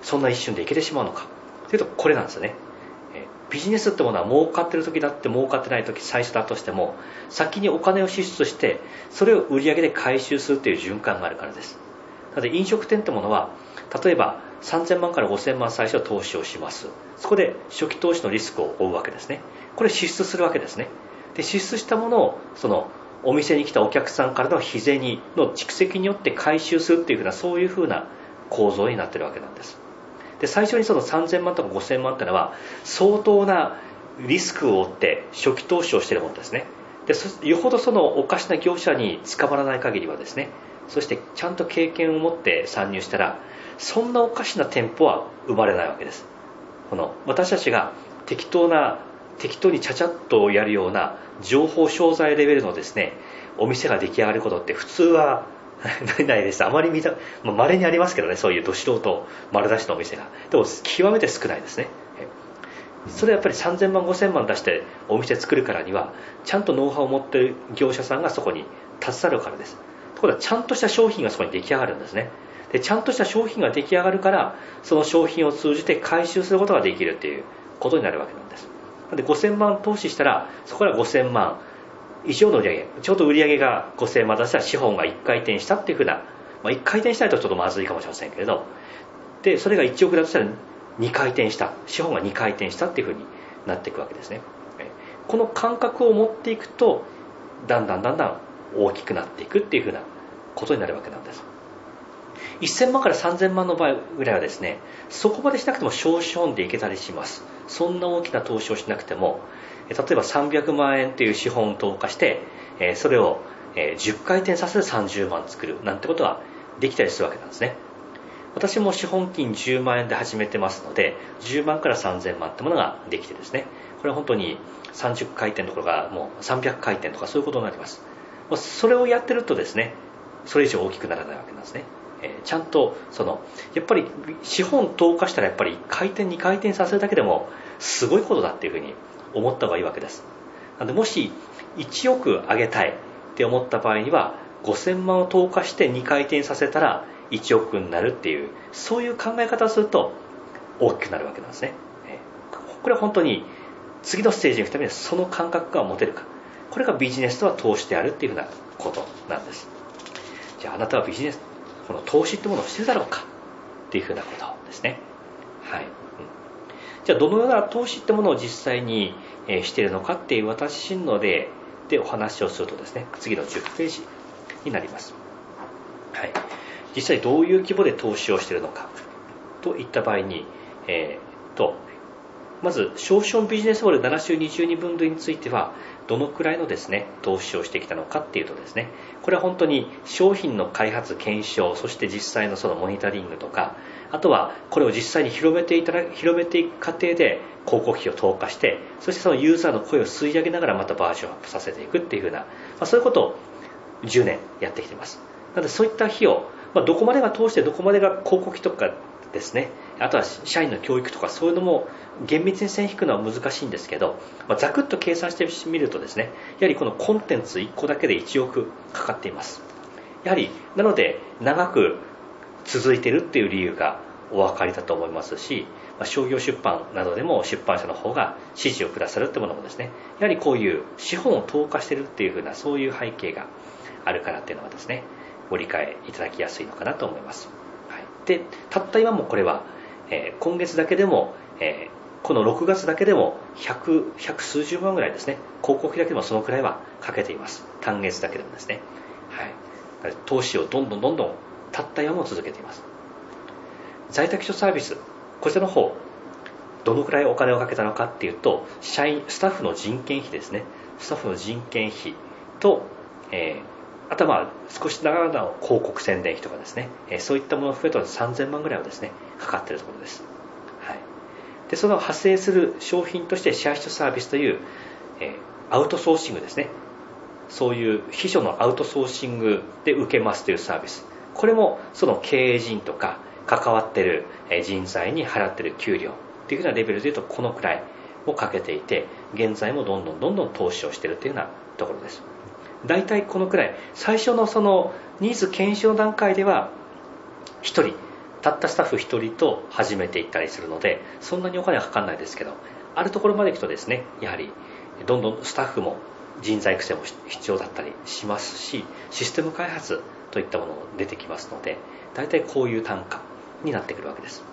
そんな一瞬でいけてしまうのか。というとこれなんですよね。ビジネスってものは儲かってる時だって儲かってない時最初だとしても先にお金を支出してそれを売り上げで回収するという循環があるからです。なので飲食店ってものは例えば3000万から5000万最初は投資をします。そこで初期投資のリスクを負うわけですね。これ支出するわけですね。で支出したものをそのお店に来たお客さんからの日銭の蓄積によって回収するっていうふうなそういうふうな構造になってるわけなんです。で最初にその3000万とか5000万っていうのは相当なリスクを負って初期投資をしているものですね。でよほどそのおかしな業者に捕まらない限りはですねそしてちゃんと経験を持って参入したらそんなおかしな店舗は生まれないわけです。この私たちが適当な適当にちゃちゃっとやるような情報商材レベルのですねお店が出来上がることって普通は ないです。あまり見た、まあ、稀にありますけどね、そういうど素人丸出しのお店が。でも、極めて少ないですね。それはやっぱり3000万、5000万出してお店作るからには、ちゃんとノウハウを持ってる業者さんがそこに携わるからです。ところが、ちゃんとした商品がそこに出来上がるんですね。で、ちゃんとした商品が出来上がるから、その商品を通じて回収することができるっていうことになるわけなんです。で、5000万投資したら、そこから5000万、以上の売上、ちょうど売り上げが5000万出したら資本が1回転したっていうふうな、まあ、1回転しないとちょっとまずいかもしれませんけれど、で、それが1億だとしたら2回転した、資本が2回転したっていうふうになっていくわけですね。この感覚を持っていくと、だんだんだんだん大きくなっていくっていうふうなことになるわけなんです。1000万から3000万の場合ぐらいはですね、そこまでしなくても少資本でいけたりします。そんな大きな投資をしなくても、例えば300万円という資本を投下して、それをえ、10回転させて30万作るなんてことはできたりするわけなんですね。私も資本金10万円で始めてますので10万から3000万ってものができてですね。これは本当に30回転とかがもう300回転とかそういうことになります。それをやってるとですねそれ以上大きくならないわけなんですね、え、ちゃんとそのやっぱり資本投下したらやっぱり回転2回転させるだけでもすごいことだっていうふうに思った方がいいわけです。なのでもし1億上げたいって思った場合には5000万を投下して2回転させたら1億になるっていうそういう考え方をすると大きくなるわけなんですね。これは本当に次のステージに行くためにその感覚が持てるか。これがビジネスとは投資であるっていうふうなことなんです。じゃああなたはビジネスこの投資ってものをしてるだろうかっていうふうなことですね。はい、じゃあどのような投資ってものを実際にしているのかっていう私の例でお話をするとですね次の10ページになります。はい。実際どういう規模で投資をしているのかといった場合に、えー、とまず、少々ビジネスホール7週22分類については、どのくらいのですね、投資をしてきたのかっていうとですね、これは本当に商品の開発、検証、そして実際のそのモニタリングとか、あとはこれを実際に広めていただ広めていく過程で広告費を投下して、そしてそのユーザーの声を吸い上げながらまたバージョンアップさせていくっていうふうな、まあ、そういうことを10年やってきています。なのでそういった費用、まあ、どこまでが通してどこまでが広告費とかですね、あとは社員の教育とかそういうのも厳密に線引くのは難しいんですけど、まあ、ざくっと計算してみるとですねやはりこのコンテンツ1個だけで1億かかっています。やはりなので長く続いているっていう理由がお分かりだと思いますし、まあ、商業出版などでも出版社の方が指示をくださるってものもですねやはりこういう資本を投下しているっていうふうなそういう背景があるからっていうのはですねご理解いただきやすいのかなと思います、はい、でたった今もこれは、えー、今月だけでも、えーこの6月だけでも100、100数十万ぐらいですね。広告費だけでもそのくらいはかけています。単月だけでもですね。はい。投資をどんどんどんどんたった山も続けています。在宅所サービス、こちらの方、どのくらいお金をかけたのかっていうと、社員、スタッフの人件費ですね。スタッフの人件費と、えー、あとは少しながらの広告宣伝費とかですね、え、そういったものを増えたら3000万ぐらいはですね、かかっているところです。はい。でその派生する商品としてシェアシトサービスという、え、アウトソーシングですね。そういう秘書のアウトソーシングで受けますというサービス。これもその経営陣とか関わってる人材に払ってる給料っていうふうなレベルでいうとこのくらいをかけていて現在もどんどんどんどん投資をしているというようなところです。大体このくらい最初のそのニーズ検証段階では1人たったスタッフ1人と始めていったりするのでそんなにお金はかかんないですけどあるところまで行くとですねやはりどんどんスタッフも人材育成も必要だったりしますしシステム開発といったものも出てきますので大体こういう単価になってくるわけです。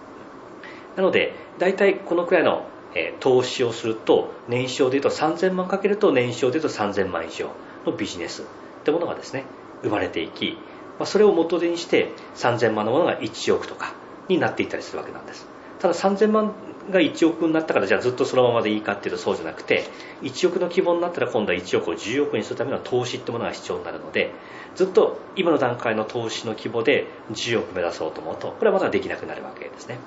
なので大体このくらいの、投資をすると年商でいうと3000万かけると年商でいうと3000万以上。のビジネスってものがですね生まれていきまあ、それを元手にして3000万のものが1億とかになっていったりするわけなんです。ただ3000万が1億になったからじゃあずっとそのままでいいかっていうとそうじゃなくて1億の規模になったら今度は1億を10億にするための投資ってものが必要になるのでずっと今の段階の投資の規模で10億目指そうと思うとこれはまだできなくなるわけですね。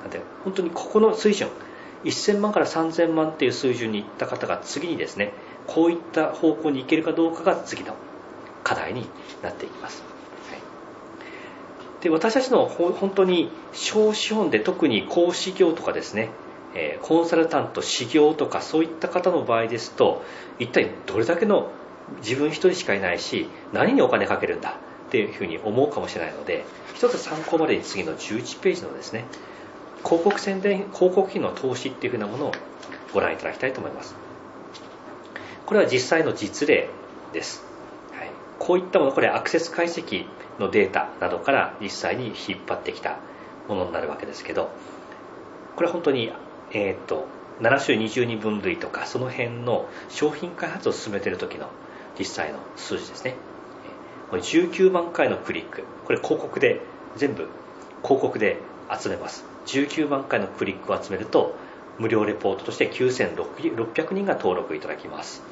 なので本当にここの水準1000万から3000万っていう水準に行った方が次にですねこういった方向に行けるかどうかが次の課題になっていきます。はい、で私たちの本当に小資本で特に講師業とかですね、えコンサルタント、修行とかそういった方の場合ですと一体どれだけの自分一人しかいないし何にお金かけるんだっていうふうに思うかもしれないので一つ参考までに次の11ページのですね広告宣伝広告費の投資っていうふうなものをご覧いただきたいと思いますこれは実際の実例です。はい。こういったものこれアクセス解析のデータなどから実際に引っ張ってきたものになるわけですけどこれは本当に、えーと、7種22分類とかその辺の商品開発を進めている時の実際の数字ですね。これ19万回のクリック。これ広告で全部広告で集めます。19万回のクリックを集めると無料レポートとして9600人が登録いただきます。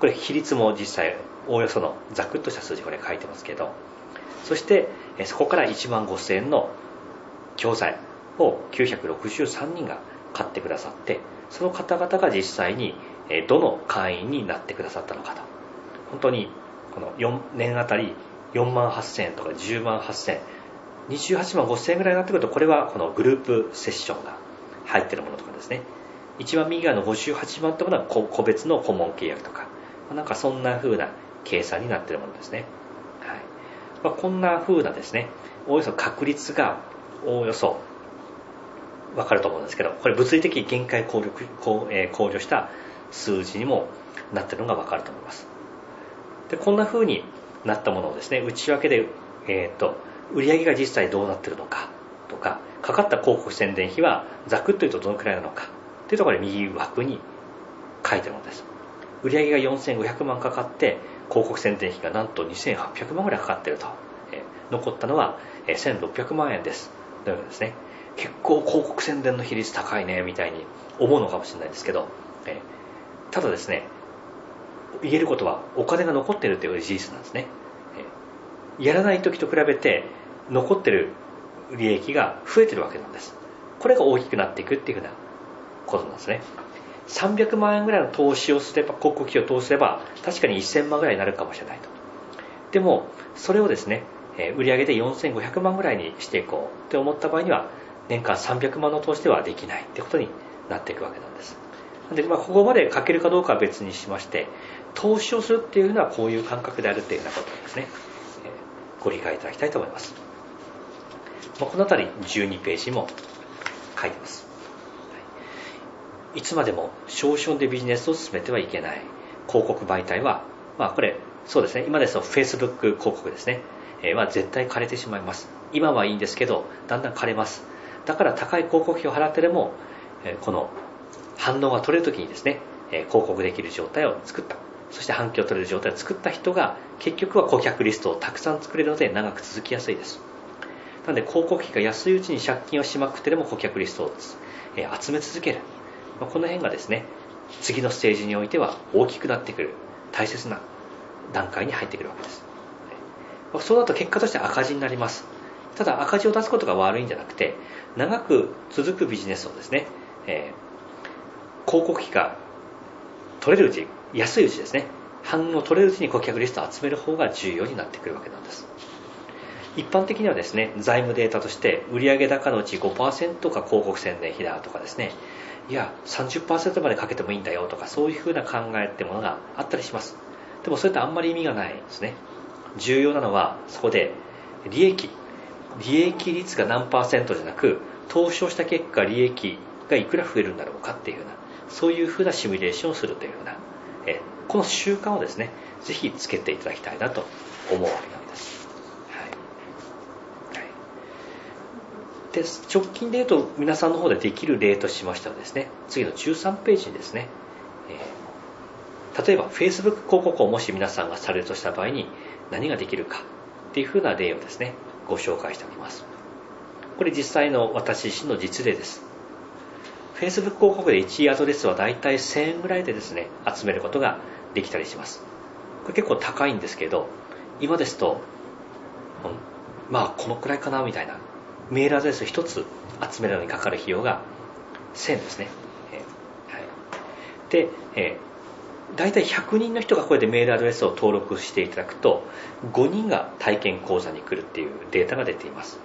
これ比率も実際おおよそのざくっとした数字これ書いてますけどそしてそこから1万5000円の教材を963人が買ってくださってその方々が実際にどの会員になってくださったのかと。本当にこの4年あたり4万8000円とか10万8000円28万5000円ぐらいになってくるとこれはこのグループセッションが入ってるものとかですね。一番右側の58万というものは個別の顧問契約とかなんかそんな風な計算になっているものですね、はい。まあ、こんな風なですね。おおよそ確率がおおよそわかると思うんですけどこれ物理的限界考慮考,、え、考慮した数字にもなってるのがわかると思います。でこんな風になったものをですね内訳で、えーと、売上が実際どうなってるのかとかかかった広告宣伝費はざくっと言うとどのくらいなのかというところで右枠に書いてるものです。売上が4500万かかって広告宣伝費がなんと2800万ぐらいかかってると、残ったのは、1600万円です。というわけですね。結構広告宣伝の比率高いねみたいに思うのかもしれないですけど、ただですね言えることはお金が残ってるという事実なんですね、やらない時と比べて残ってる利益が増えてるわけなんです。これが大きくなっていくっていうふうなことなんですね。300万円ぐらいの投資をすれば広告費を投資すれば確かに1000万ぐらいになるかもしれないと。でもそれをですね売上で4500万ぐらいにしていこうって思った場合には年間300万の投資ではできないってことになっていくわけなんです。なんで、まあ、ここまで書けるかどうかは別にしまして投資をするっていうのはこういう感覚であるっていうようなことをですねご理解いただきたいと思います、まあ、この辺り12ページも書いてます。いつまでも少々でビジネスを進めてはいけない広告媒体は、まあ、これそうですね今ですと Facebook 広告ですね、えー、は絶対枯れてしまいます今はいいんですけどだんだん枯れますだから高い広告費を払ってでも、この反応が取れる時にですね、広告できる状態を作った。そして反響を取れる状態を作った人が結局は顧客リストをたくさん作れるので長く続きやすいです。なので広告費が安いうちに借金をしまくってでも顧客リストを集め続ける。まこの辺がですね、次のステージにおいては大きくなってくる大切な段階に入ってくるわけです。まそうだと結果として赤字になります。ただ赤字を出すことが悪いんじゃなくて長く続くビジネスをですね、えー、広告費が取れるうち安いうちですね反応を取れるうちに顧客リストを集める方が重要になってくるわけなんです一般的にはですね財務データとして売上高のうち5%が広告宣伝費だとかですねいや30%までかけてもいいんだよとかそういうふうな考えってものがあったりします。でもそれってあんまり意味がないですね。重要なのはそこで利益。利益率が何パーセントじゃなく投資をした結果利益がいくら増えるんだろうかっていうようなそういうふうなシミュレーションをするというようなえこの習慣をですねぜひつけていただきたいなと思うわけです、はいはい、で直近で言うと皆さんの方でできる例としましてはですね次の13ページにですね、えー、例えば Facebook 広告をもし皆さんがされるとした場合に何ができるかっていうふうな例をですねご紹介しておきます。これ実際の私自身の実例です。Facebook 広告で1位アドレスはだいたい1000円ぐらいでですね集めることができたりします。これ結構高いんですけど今ですと、うん、まあこのくらいかなみたいなメールアドレス1つ集めるのにかかる費用が1000ですね、えーはい、で、え大体100人の人がこれでメールアドレスを登録していただくと5人が体験講座に来るっていうデータが出ています。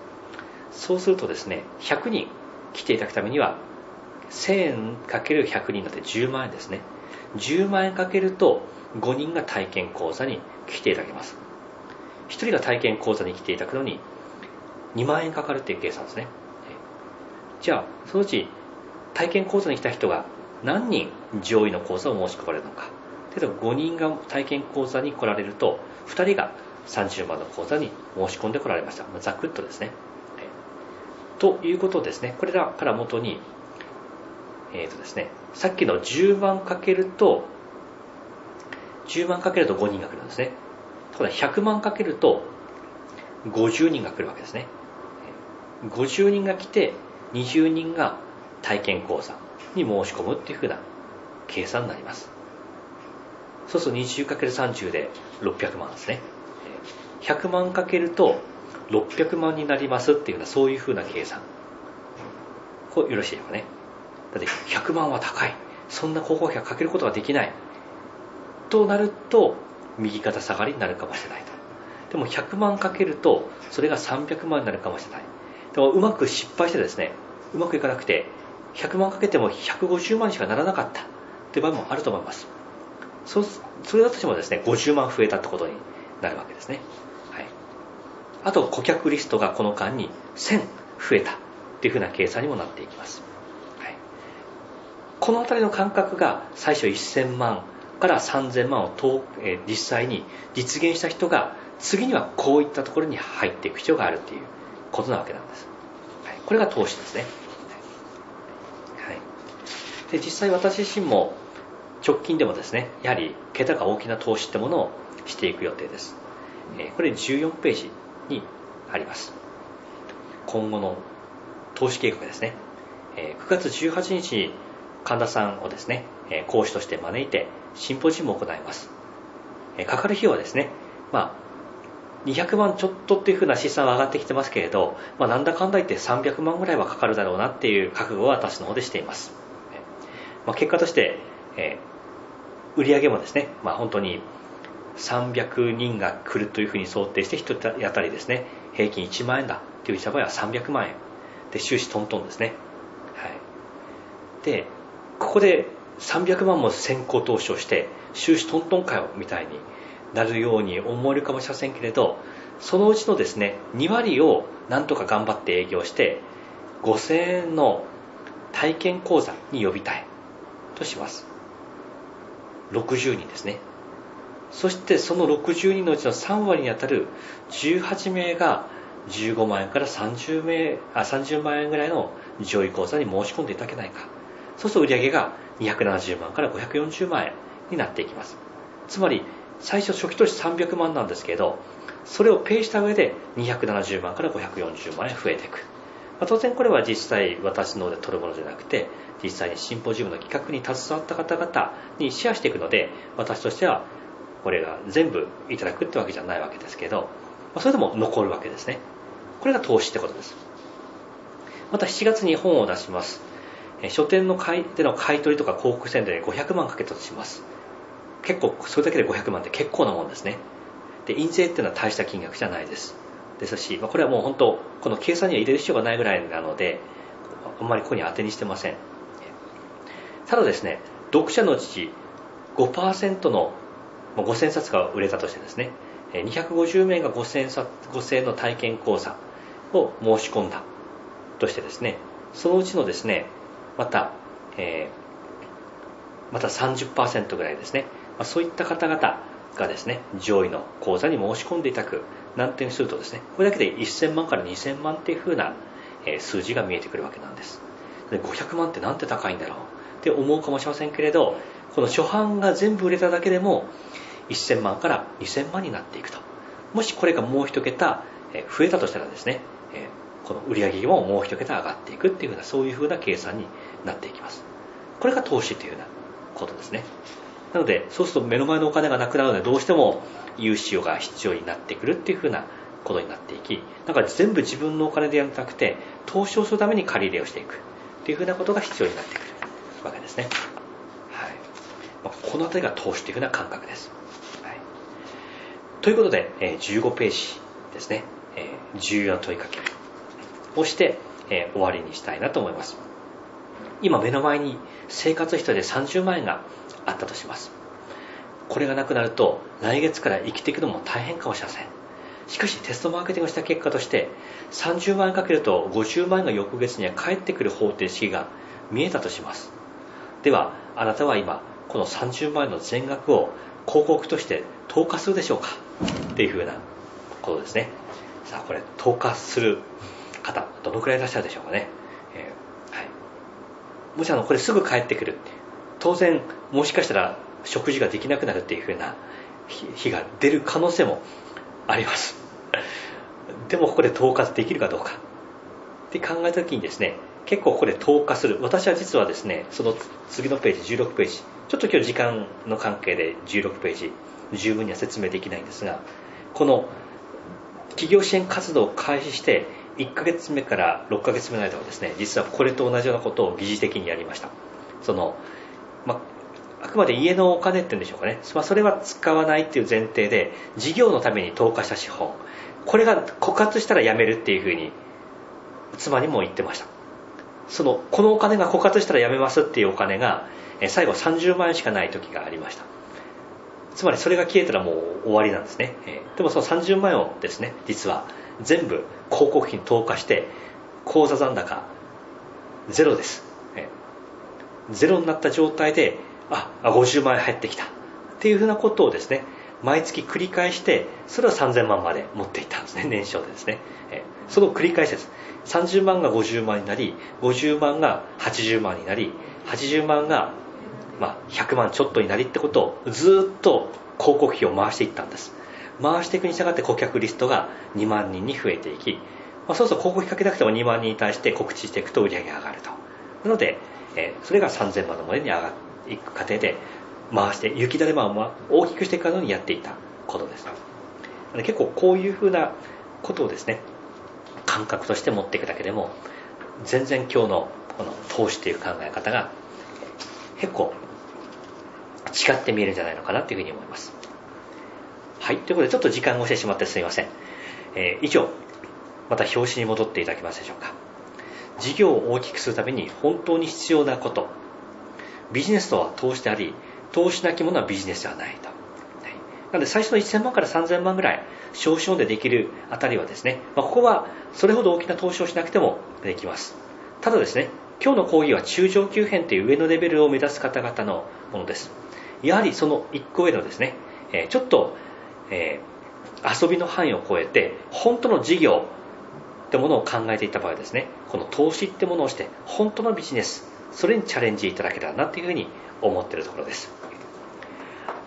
そうするとですね100人来ていただくためには1000円かける100人だって10万円ですね。10万円かけると5人が体験講座に来ていただけます。1人が体験講座に来ていただくのに2万円かかるっていう計算ですね。じゃあそのうち体験講座に来た人が何人上位の講座を申し込まれるのか。例えば5人が体験講座に来られると2人が30万の講座に申し込んでこられました。ざくっとですね。ということですね。これらから元にえっ、ー、とですねさっきの10万かけると10万かけると5人が来るんですね。ただ100万かけると50人が来るわけですね。50人が来て20人が体験講座に申し込むっていうふうな計算になります。そうすると 20×30 で600万ですね。100万かけると600万になりますっていうようなそういうふうな計算。こうよろしいでしょうかね。だって100万は高い。そんな高校費はかけることができない。となると右肩下がりになるかもしれないと。でも100万かけるとそれが300万になるかもしれない。でもうまく失敗してですねうまくいかなくて100万かけても150万しかならなかったという場合もあると思います。そそれだとしてもですね50万増えたってことになるわけですね、はい、あと顧客リストがこの間に1000増えたっていうふうな計算にもなっていきます、はい、この辺りの感覚が最初1000万から3000万を、実際に実現した人が次にはこういったところに入っていく必要があるということなわけなんです、はい、これが投資ですね、はい、で実際私自身も直近でもですねやはり桁が大きな投資ってものをしていく予定です、え、これ14ページにあります。今後の投資計画ですね、え、9月18日に神田さんをですね、え講師として招いてシンポジウムを行います、えかかる費用はですね、ま、200万ちょっとっていうふうな資産は上がってきてますけれど、まあ、なんだかんだ言って300万ぐらいはかかるだろうなっていう覚悟は私の方でしています。まあ、結果として、えー、売上もですね、まあ、本当に300人が来るというふうに想定して1人当たりですね、平均1万円だっていう場合は300万円。で、収支トントンですね。はい。で、ここで300万も先行投資をして、収支トントンかよみたいになるように思えるかもしれませんけれどそのうちのですね2割をなんとか頑張って営業して5000円の体験講座に呼びたいとします。60人ですね。そしてその60人のうちの3割にあたる18名が15万円から30名あ30万円ぐらいの上位講座に申し込んでいただけないか。そうすると売上が270万から540万円になっていきます。つまり最初初期投資300万なんですけどそれをペイした上で270万から540万円増えていく、まあ、当然これは実際私の方で取るものじゃなくて実際にシンポジウムの企画に携わった方々にシェアしていくので私としてはこれが全部いただくってわけじゃないわけですけど、まあ、それでも残るわけですね。これが投資ってことです。また7月に本を出します。書店の買いでの買い取りとか広告宣伝で500万かけたとします。結構それだけで500万って結構なもんですね。で印税っていうのは大した金額じゃないです。ですし、まあ、これはもう本当この計算には入れる必要がないぐらいなのであんまりここに当てにしてません。ただですね読者のうち5%の5000冊が売れたとしてですね250名が5000冊5000円の体験講座を申し込んだとしてですねそのうちのですねまた、えー、また30%ぐらいですねまそういった方々がですね上位の口座に申し込んでいただくなんていうするとですねこれだけで1000万から2000万っていう風な数字が見えてくるわけなんです。で500万ってなんて高いんだろう？って思うかもしれませんけれどこの初版が全部売れただけでも1000万から2000万になっていくと。もしこれがもう一桁増えたとしたらですねこの売上ももう一桁上がっていくっていうふうなそういうふうな計算になっていきます。これが投資というようなことですね。なのでそうすると目の前のお金がなくなるのでどうしても融資が必要になってくるっていうふうなことになっていきだから全部自分のお金でやらなくて投資をするために借り入れをしていく。っていうふうなことが必要になってくるわけですね、はい。まあ、この辺りが投資というふうな感覚です、はい、ということで、え15ページですね、え重要な問いかけをして、え終わりにしたいなと思います。今目の前に生活費で30万円があったとします。これがなくなると来月から生きていくのも大変かもしれません。しかしテストマーケティングした結果として30万円かけると50万円が翌月には返ってくる方程式が見えたとします。ではあなたは今この30万円の全額を広告として投下するでしょうか？っていうふうなことですね。さあこれ投下する方どのくらいいらっしゃるでしょうかね、えー、はい、もしあのこれすぐ帰ってくる。当然もしかしたら食事ができなくなるっていう風な日が出る可能性もあります。でもここで投下できるかどうか。って考えた時にですね結構ここで投下する。私は実はですねその次のページ16ページちょっと今日時間の関係で16ページ十分には説明できないんですがこの企業支援活動を開始して1ヶ月目から6ヶ月目の間はですね実はこれと同じようなことを疑似的にやりました。その、あくまで家のお金って言うんでしょうかね、まあ、それは使わないっていう前提で事業のために投下した資本。これが枯渇したらやめるっていうふうに妻にも言ってました。そのこのお金が枯渇したらやめますっていうお金が最後30万円しかない時がありました。つまりそれが消えたらもう終わりなんですね。でもその30万円をですね実は全部広告費に投下して口座残高ゼロです。ゼロになった状態でああ50万円入ってきた。っていうふうなことをですね毎月繰り返してそれは3000万まで持っていったんですね。年商でですね。その繰り返しです。30万が50万になり50万が80万になり80万がまあ100万ちょっとになりってことをずっと広告費を回していったんです。回していくに従って顧客リストが2万人に増えていき、まあ、そうすると広告費かけなくても2万人に対して告知していくと売り上げが上がると。なので、えそれが3000万のまでに上がっいく過程で回して雪だるまを大きくしていくのにやっていたことです。結構こういうふうなことをですね感覚として持っていくだけでも全然今日のこの投資という考え方が結構違って見えるんじゃないのかなというふうに思います。はいということでちょっと時間が押してしまってすみません、えー、以上また表紙に戻っていただけますでしょうか。事業を大きくするために本当に必要なこと。ビジネスとは投資であり投資なきものはビジネスではないと。なので最初の1000万から3000万ぐらい少資本でできるあたりはですね、まあ、ここはそれほど大きな投資をしなくてもできます。ただですね今日の講義は中上級編という上のレベルを目指す方々のものです。やはりその1個上のですね、えちょっと、えー、遊びの範囲を超えて本当の事業ってものを考えていた場合ですねこの投資ってものをして本当のビジネスそれにチャレンジいただけたらなというふうに思っているところです。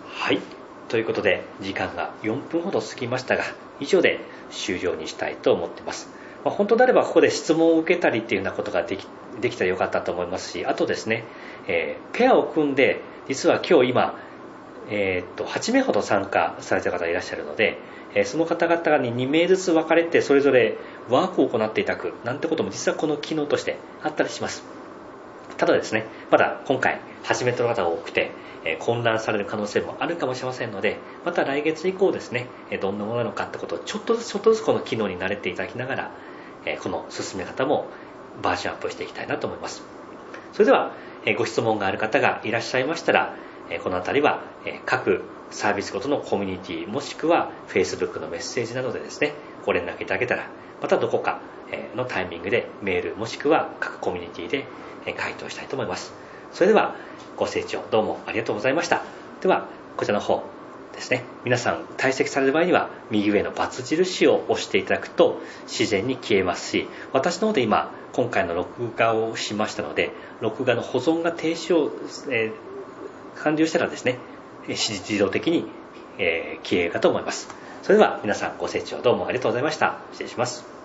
はい。ということで時間が4分ほど過ぎましたが以上で終了にしたいと思っています、ま、本当であればここで質問を受けたりっていうようなことができできたらよかったと思いますしあとですね、えー、ペアを組んで実は今日今、えー、っと8名ほど参加された方がいらっしゃるので、えー、その方々に2名ずつ分かれてそれぞれワークを行っていただくなんてことも実はこの機能としてあったりします。ただですねまだ今回初めての方が多くてえ混乱される可能性もあるかもしれませんのでまた来月以降ですねどんなものなのかってことをちょっとずつちょっとずつこの機能に慣れていただきながらえこの進め方もバージョンアップしていきたいなと思います。それではえご質問がある方がいらっしゃいましたらえこの辺りはえ各サービスごとのコミュニティもしくは Facebook のメッセージなどでですねご連絡いただけたらまたどこかのタイミングでメールもしくは各コミュニティで回答したいと思います。それではご清聴どうもありがとうございました。ではこちらの方ですね。皆さん退席される場合には右上の×印を押していただくと自然に消えますし私の方で今今回の録画をしましたので録画の保存が停止を、えー、完了したらですね自動的に、え、消えるかと思います。それでは皆さんご清聴どうもありがとうございました。失礼します。